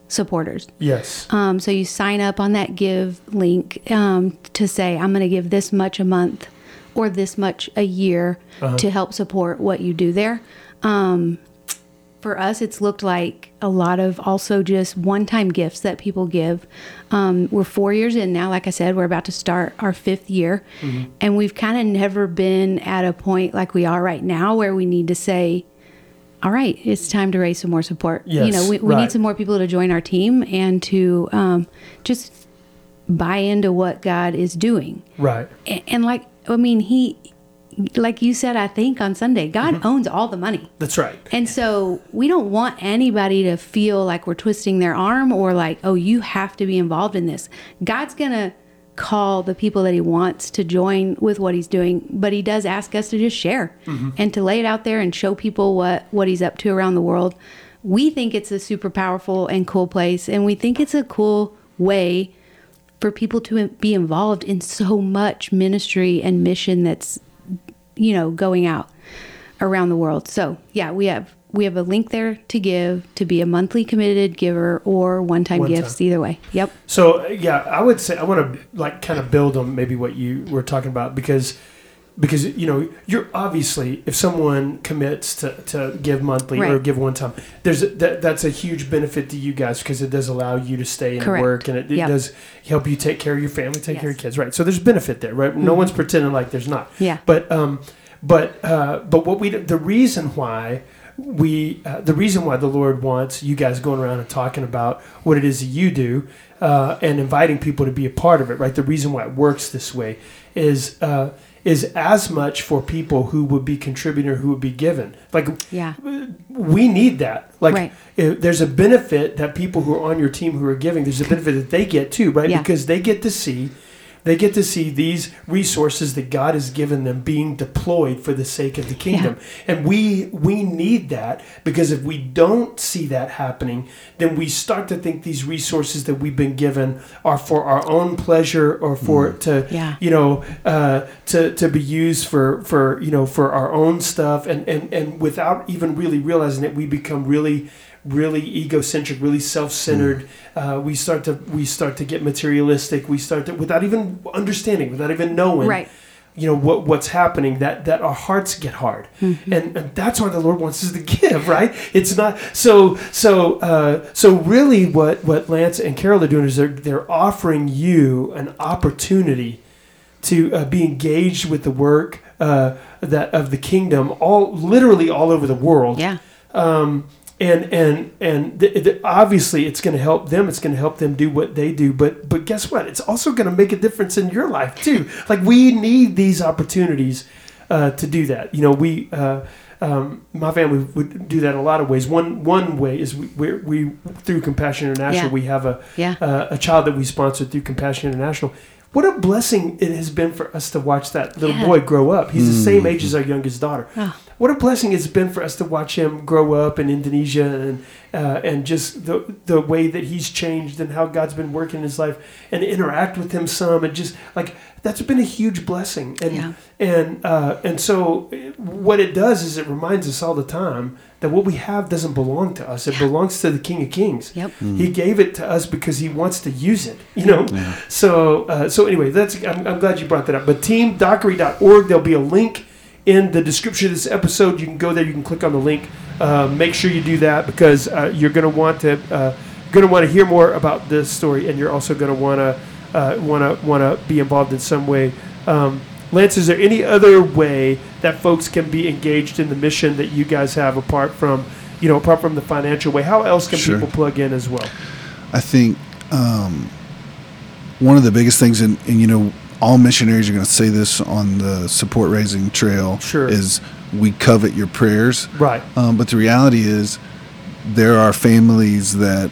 supporters. Yes. Um, so you sign up on that give link um, to say, I'm going to give this much a month or this much a year to help support what you do there. Um, for us, it's looked like a lot of also just one time gifts that people give. Um, we're four years in now. Like I said, we're about to start our fifth year. And we've kind of never been at a point like we are right now where we need to say, all right, it's time to raise some more support. you know, we, we right. need some more people to join our team and to um, just buy into what God is doing. Right. And, and like, I mean, He, like you said, I think on Sunday, God Mm-hmm. owns all the money. That's right. And so we don't want anybody to feel like we're twisting their arm or like, oh, you have to be involved in this. God's going to call the people that he wants to join with what he's doing, but he does ask us to just share mm-hmm. and to lay it out there and show people what what he's up to around the world. We think it's a super powerful and cool place and we think it's a cool way for people to be involved in so much ministry and mission that's you know going out around the world. So yeah, we have we have a link there to give to be a monthly committed giver or one time One gifts time. either way. Yep. So yeah, I would say I want to like kind of build on maybe what you were talking about because because you know you're obviously if someone commits to, to give monthly or give one time there's a, that that's a huge benefit to you guys because it does allow you to stay and Correct. work and it, it Yep. does help you take care of your family take care of your kids right so there's benefit there right no one's pretending like there's not Yeah. but um but uh but what we the reason why we uh, the reason why the Lord wants you guys going around and talking about what it is that you do uh, and inviting people to be a part of it, right? The reason why it works this way is uh, is as much for people who would be contributing or who would be given. Like Yeah. we need that. Like Right. there's a benefit that people who are on your team who are giving, there's a benefit that they get too, right? Yeah. Because they get to see they get to see these resources that God has given them being deployed for the sake of the kingdom. And we we need that because if we don't see that happening, then we start to think these resources that we've been given are for our own pleasure or for to Yeah. you know uh, to to be used for for you know for our own stuff and and and without even really realizing it, we become really really egocentric, really self-centered. Uh, we start to we start to get materialistic. We start to without even understanding, without even knowing, Right. you know what what's happening. That that our hearts get hard, Mm-hmm. and, and that's why the Lord wants us to give. <laughs> Right? It's not so so uh, so. Really, what what Lance and Carol are doing is they're they're offering you an opportunity to uh, be engaged with the work uh, that of the kingdom, all literally all over the world Yeah. um, and and and th- th- obviously it's going to help them it's going to help them do what they do but but guess what it's also going to make a difference in your life too like we need these opportunities uh, to do that you know we uh, um, my family would do that in a lot of ways one one way is we we, we through compassion international Yeah. we have a Yeah. uh, a child that we sponsored through compassion international what a blessing it has been for us to watch that little Yeah. boy grow up he's the same age as our youngest daughter Oh. What a blessing it's been for us to watch him grow up in Indonesia and uh, and just the the way that he's changed and how God's been working in his life and interact with him some and just like that's been a huge blessing. And Yeah. and uh, and so what it does is it reminds us all the time that what we have doesn't belong to us. It belongs to the King of Kings. Yep. he gave it to us because he wants to use it you know? So uh, so anyway that's I'm, I'm glad you brought that up. But teamdockery.org there'll be a link in the description of this episode. You can go there. You can click on the link. Uh, make sure you do that because uh, you're going to want to uh, going to want to hear more about this story, and you're also going to want to want to want to be involved in some way. Um, Lance, is there any other way that folks can be engaged in the mission that you guys have apart from, you know, apart from the financial way? How else can Sure. people plug in as well? I think um, one of the biggest things, and, and you know, all missionaries are going to say this on the support raising trail, Sure. is we covet your prayers. Right. Um, but the reality is, there are families that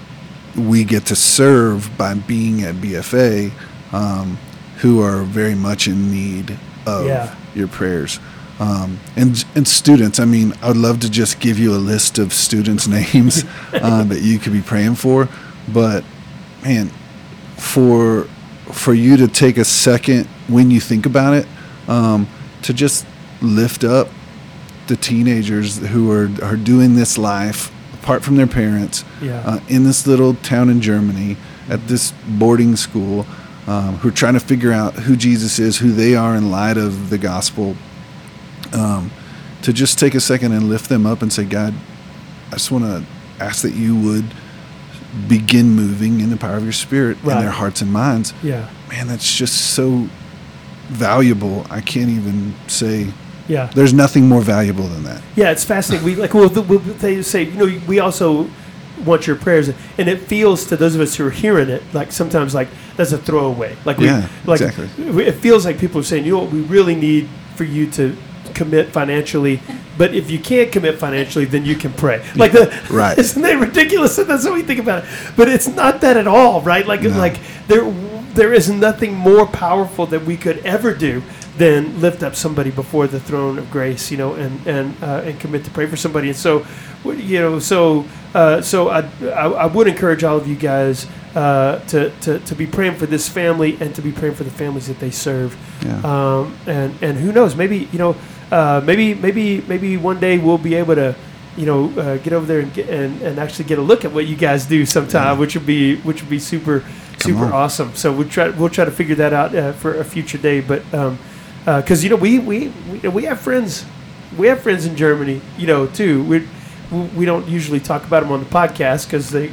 we get to serve by being at BFA um, who are very much in need of Yeah. your prayers. Um, and and students, I mean, I would love to just give you a list of students' <laughs> names uh, that you could be praying for, but man, for for you to take a second when you think about it, um, to just lift up the teenagers who are are doing this life apart from their parents Yeah. uh, in this little town in Germany at this boarding school um, who are trying to figure out who Jesus is, who they are in light of the gospel. Um, to just take a second and lift them up and say, God, I just want to ask that you would begin moving in the power of your spirit Right. in their hearts and minds. Yeah. Man, that's just so valuable. I can't even say Yeah. there's nothing more valuable than that. Yeah, it's fascinating. We like well, the, we'll they say you know we also want your prayers, and it feels to those of us who are hearing it like sometimes like that's a throwaway. Like we, Yeah, like exactly. it feels like people are saying, you know, what, we really need for you to commit financially. But if you can't commit financially, then you can pray. Like the Right. <laughs> Isn't that ridiculous? <laughs> That's how we think about it. But it's not that at all, right? Like No. like there there is nothing more powerful that we could ever do than lift up somebody before the throne of grace, you know, and and uh, and commit to pray for somebody. And so, you know, so uh, so I, I I would encourage all of you guys uh, to, to to be praying for this family and to be praying for the families that they serve. Yeah. Um, and and who knows? Maybe you know, uh, maybe maybe maybe one day we'll be able to, you know, uh, get over there and, get, and and actually get a look at what you guys do sometime, Yeah. which would be which would be super super on. awesome. So we'll try we'll try to figure that out uh, for a future day. But because you know we, we we we have friends we have friends in Germany, you know, too. We we don't usually talk about them on the podcast because they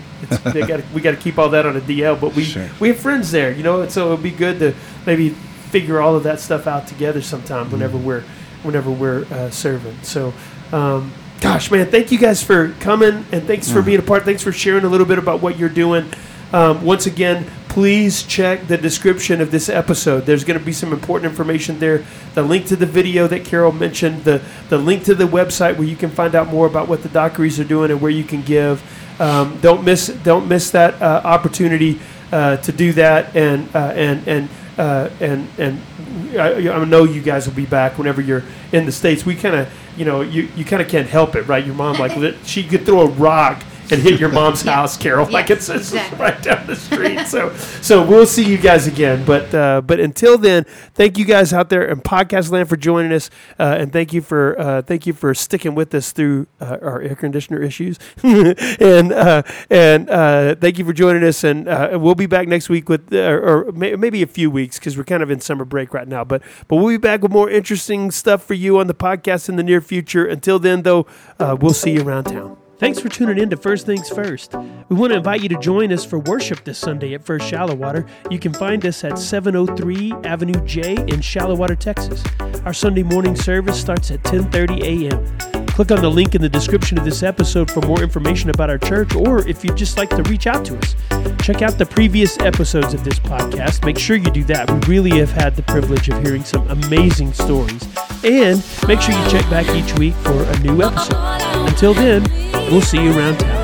they <laughs> got we got to keep all that on a DL. But we Sure. we have friends there, you know, and so it'd be good to maybe figure all of that stuff out together sometime whenever we're whenever we're uh, serving. So. Um, Gosh, man, thank you guys for coming and thanks for being a part. Thanks for sharing a little bit about what you're doing. Um, once again, please check the description of this episode. There's going to be some important information there. The link to the video that Carol mentioned, the, the link to the website where you can find out more about what the Dockeries are doing and where you can give. Um, don't miss don't miss that uh, opportunity uh, to do that and uh, and and uh, and and I, I know you guys will be back whenever you're in the states. We kind of you know you, you kind of can't help it, right? Your mom like <laughs> she could throw a rock and hit your mom's <laughs> Yeah. house, Carol. Like Yeah, it's, it's exactly. right down the street. <laughs> So so we'll see you guys again. But uh, but until then, thank you guys out there in podcast land for joining us, uh, and thank you for uh, thank you for sticking with us through uh, our air conditioner issues, <laughs> and uh, and uh, thank you for joining us. And uh, we'll be back next week with uh, or may, maybe a few weeks because we're kind of in summer break right now. But but we'll be back with more interesting stuff for you on the podcast in the near future. Until then, though, uh, we'll see you around town. Thanks for tuning in to First Things First. We want to invite you to join us for worship this Sunday at First Shallowater. You can find us at 703 Avenue J in Shallowater, Texas. Our Sunday morning service starts at 10:30 a.m. Click on the link in the description of this episode for more information about our church, or if you'd just like to reach out to us. Check out the previous episodes of this podcast. Make sure you do that. We really have had the privilege of hearing some amazing stories. And make sure you check back each week for a new episode. Until then, we'll see you around town.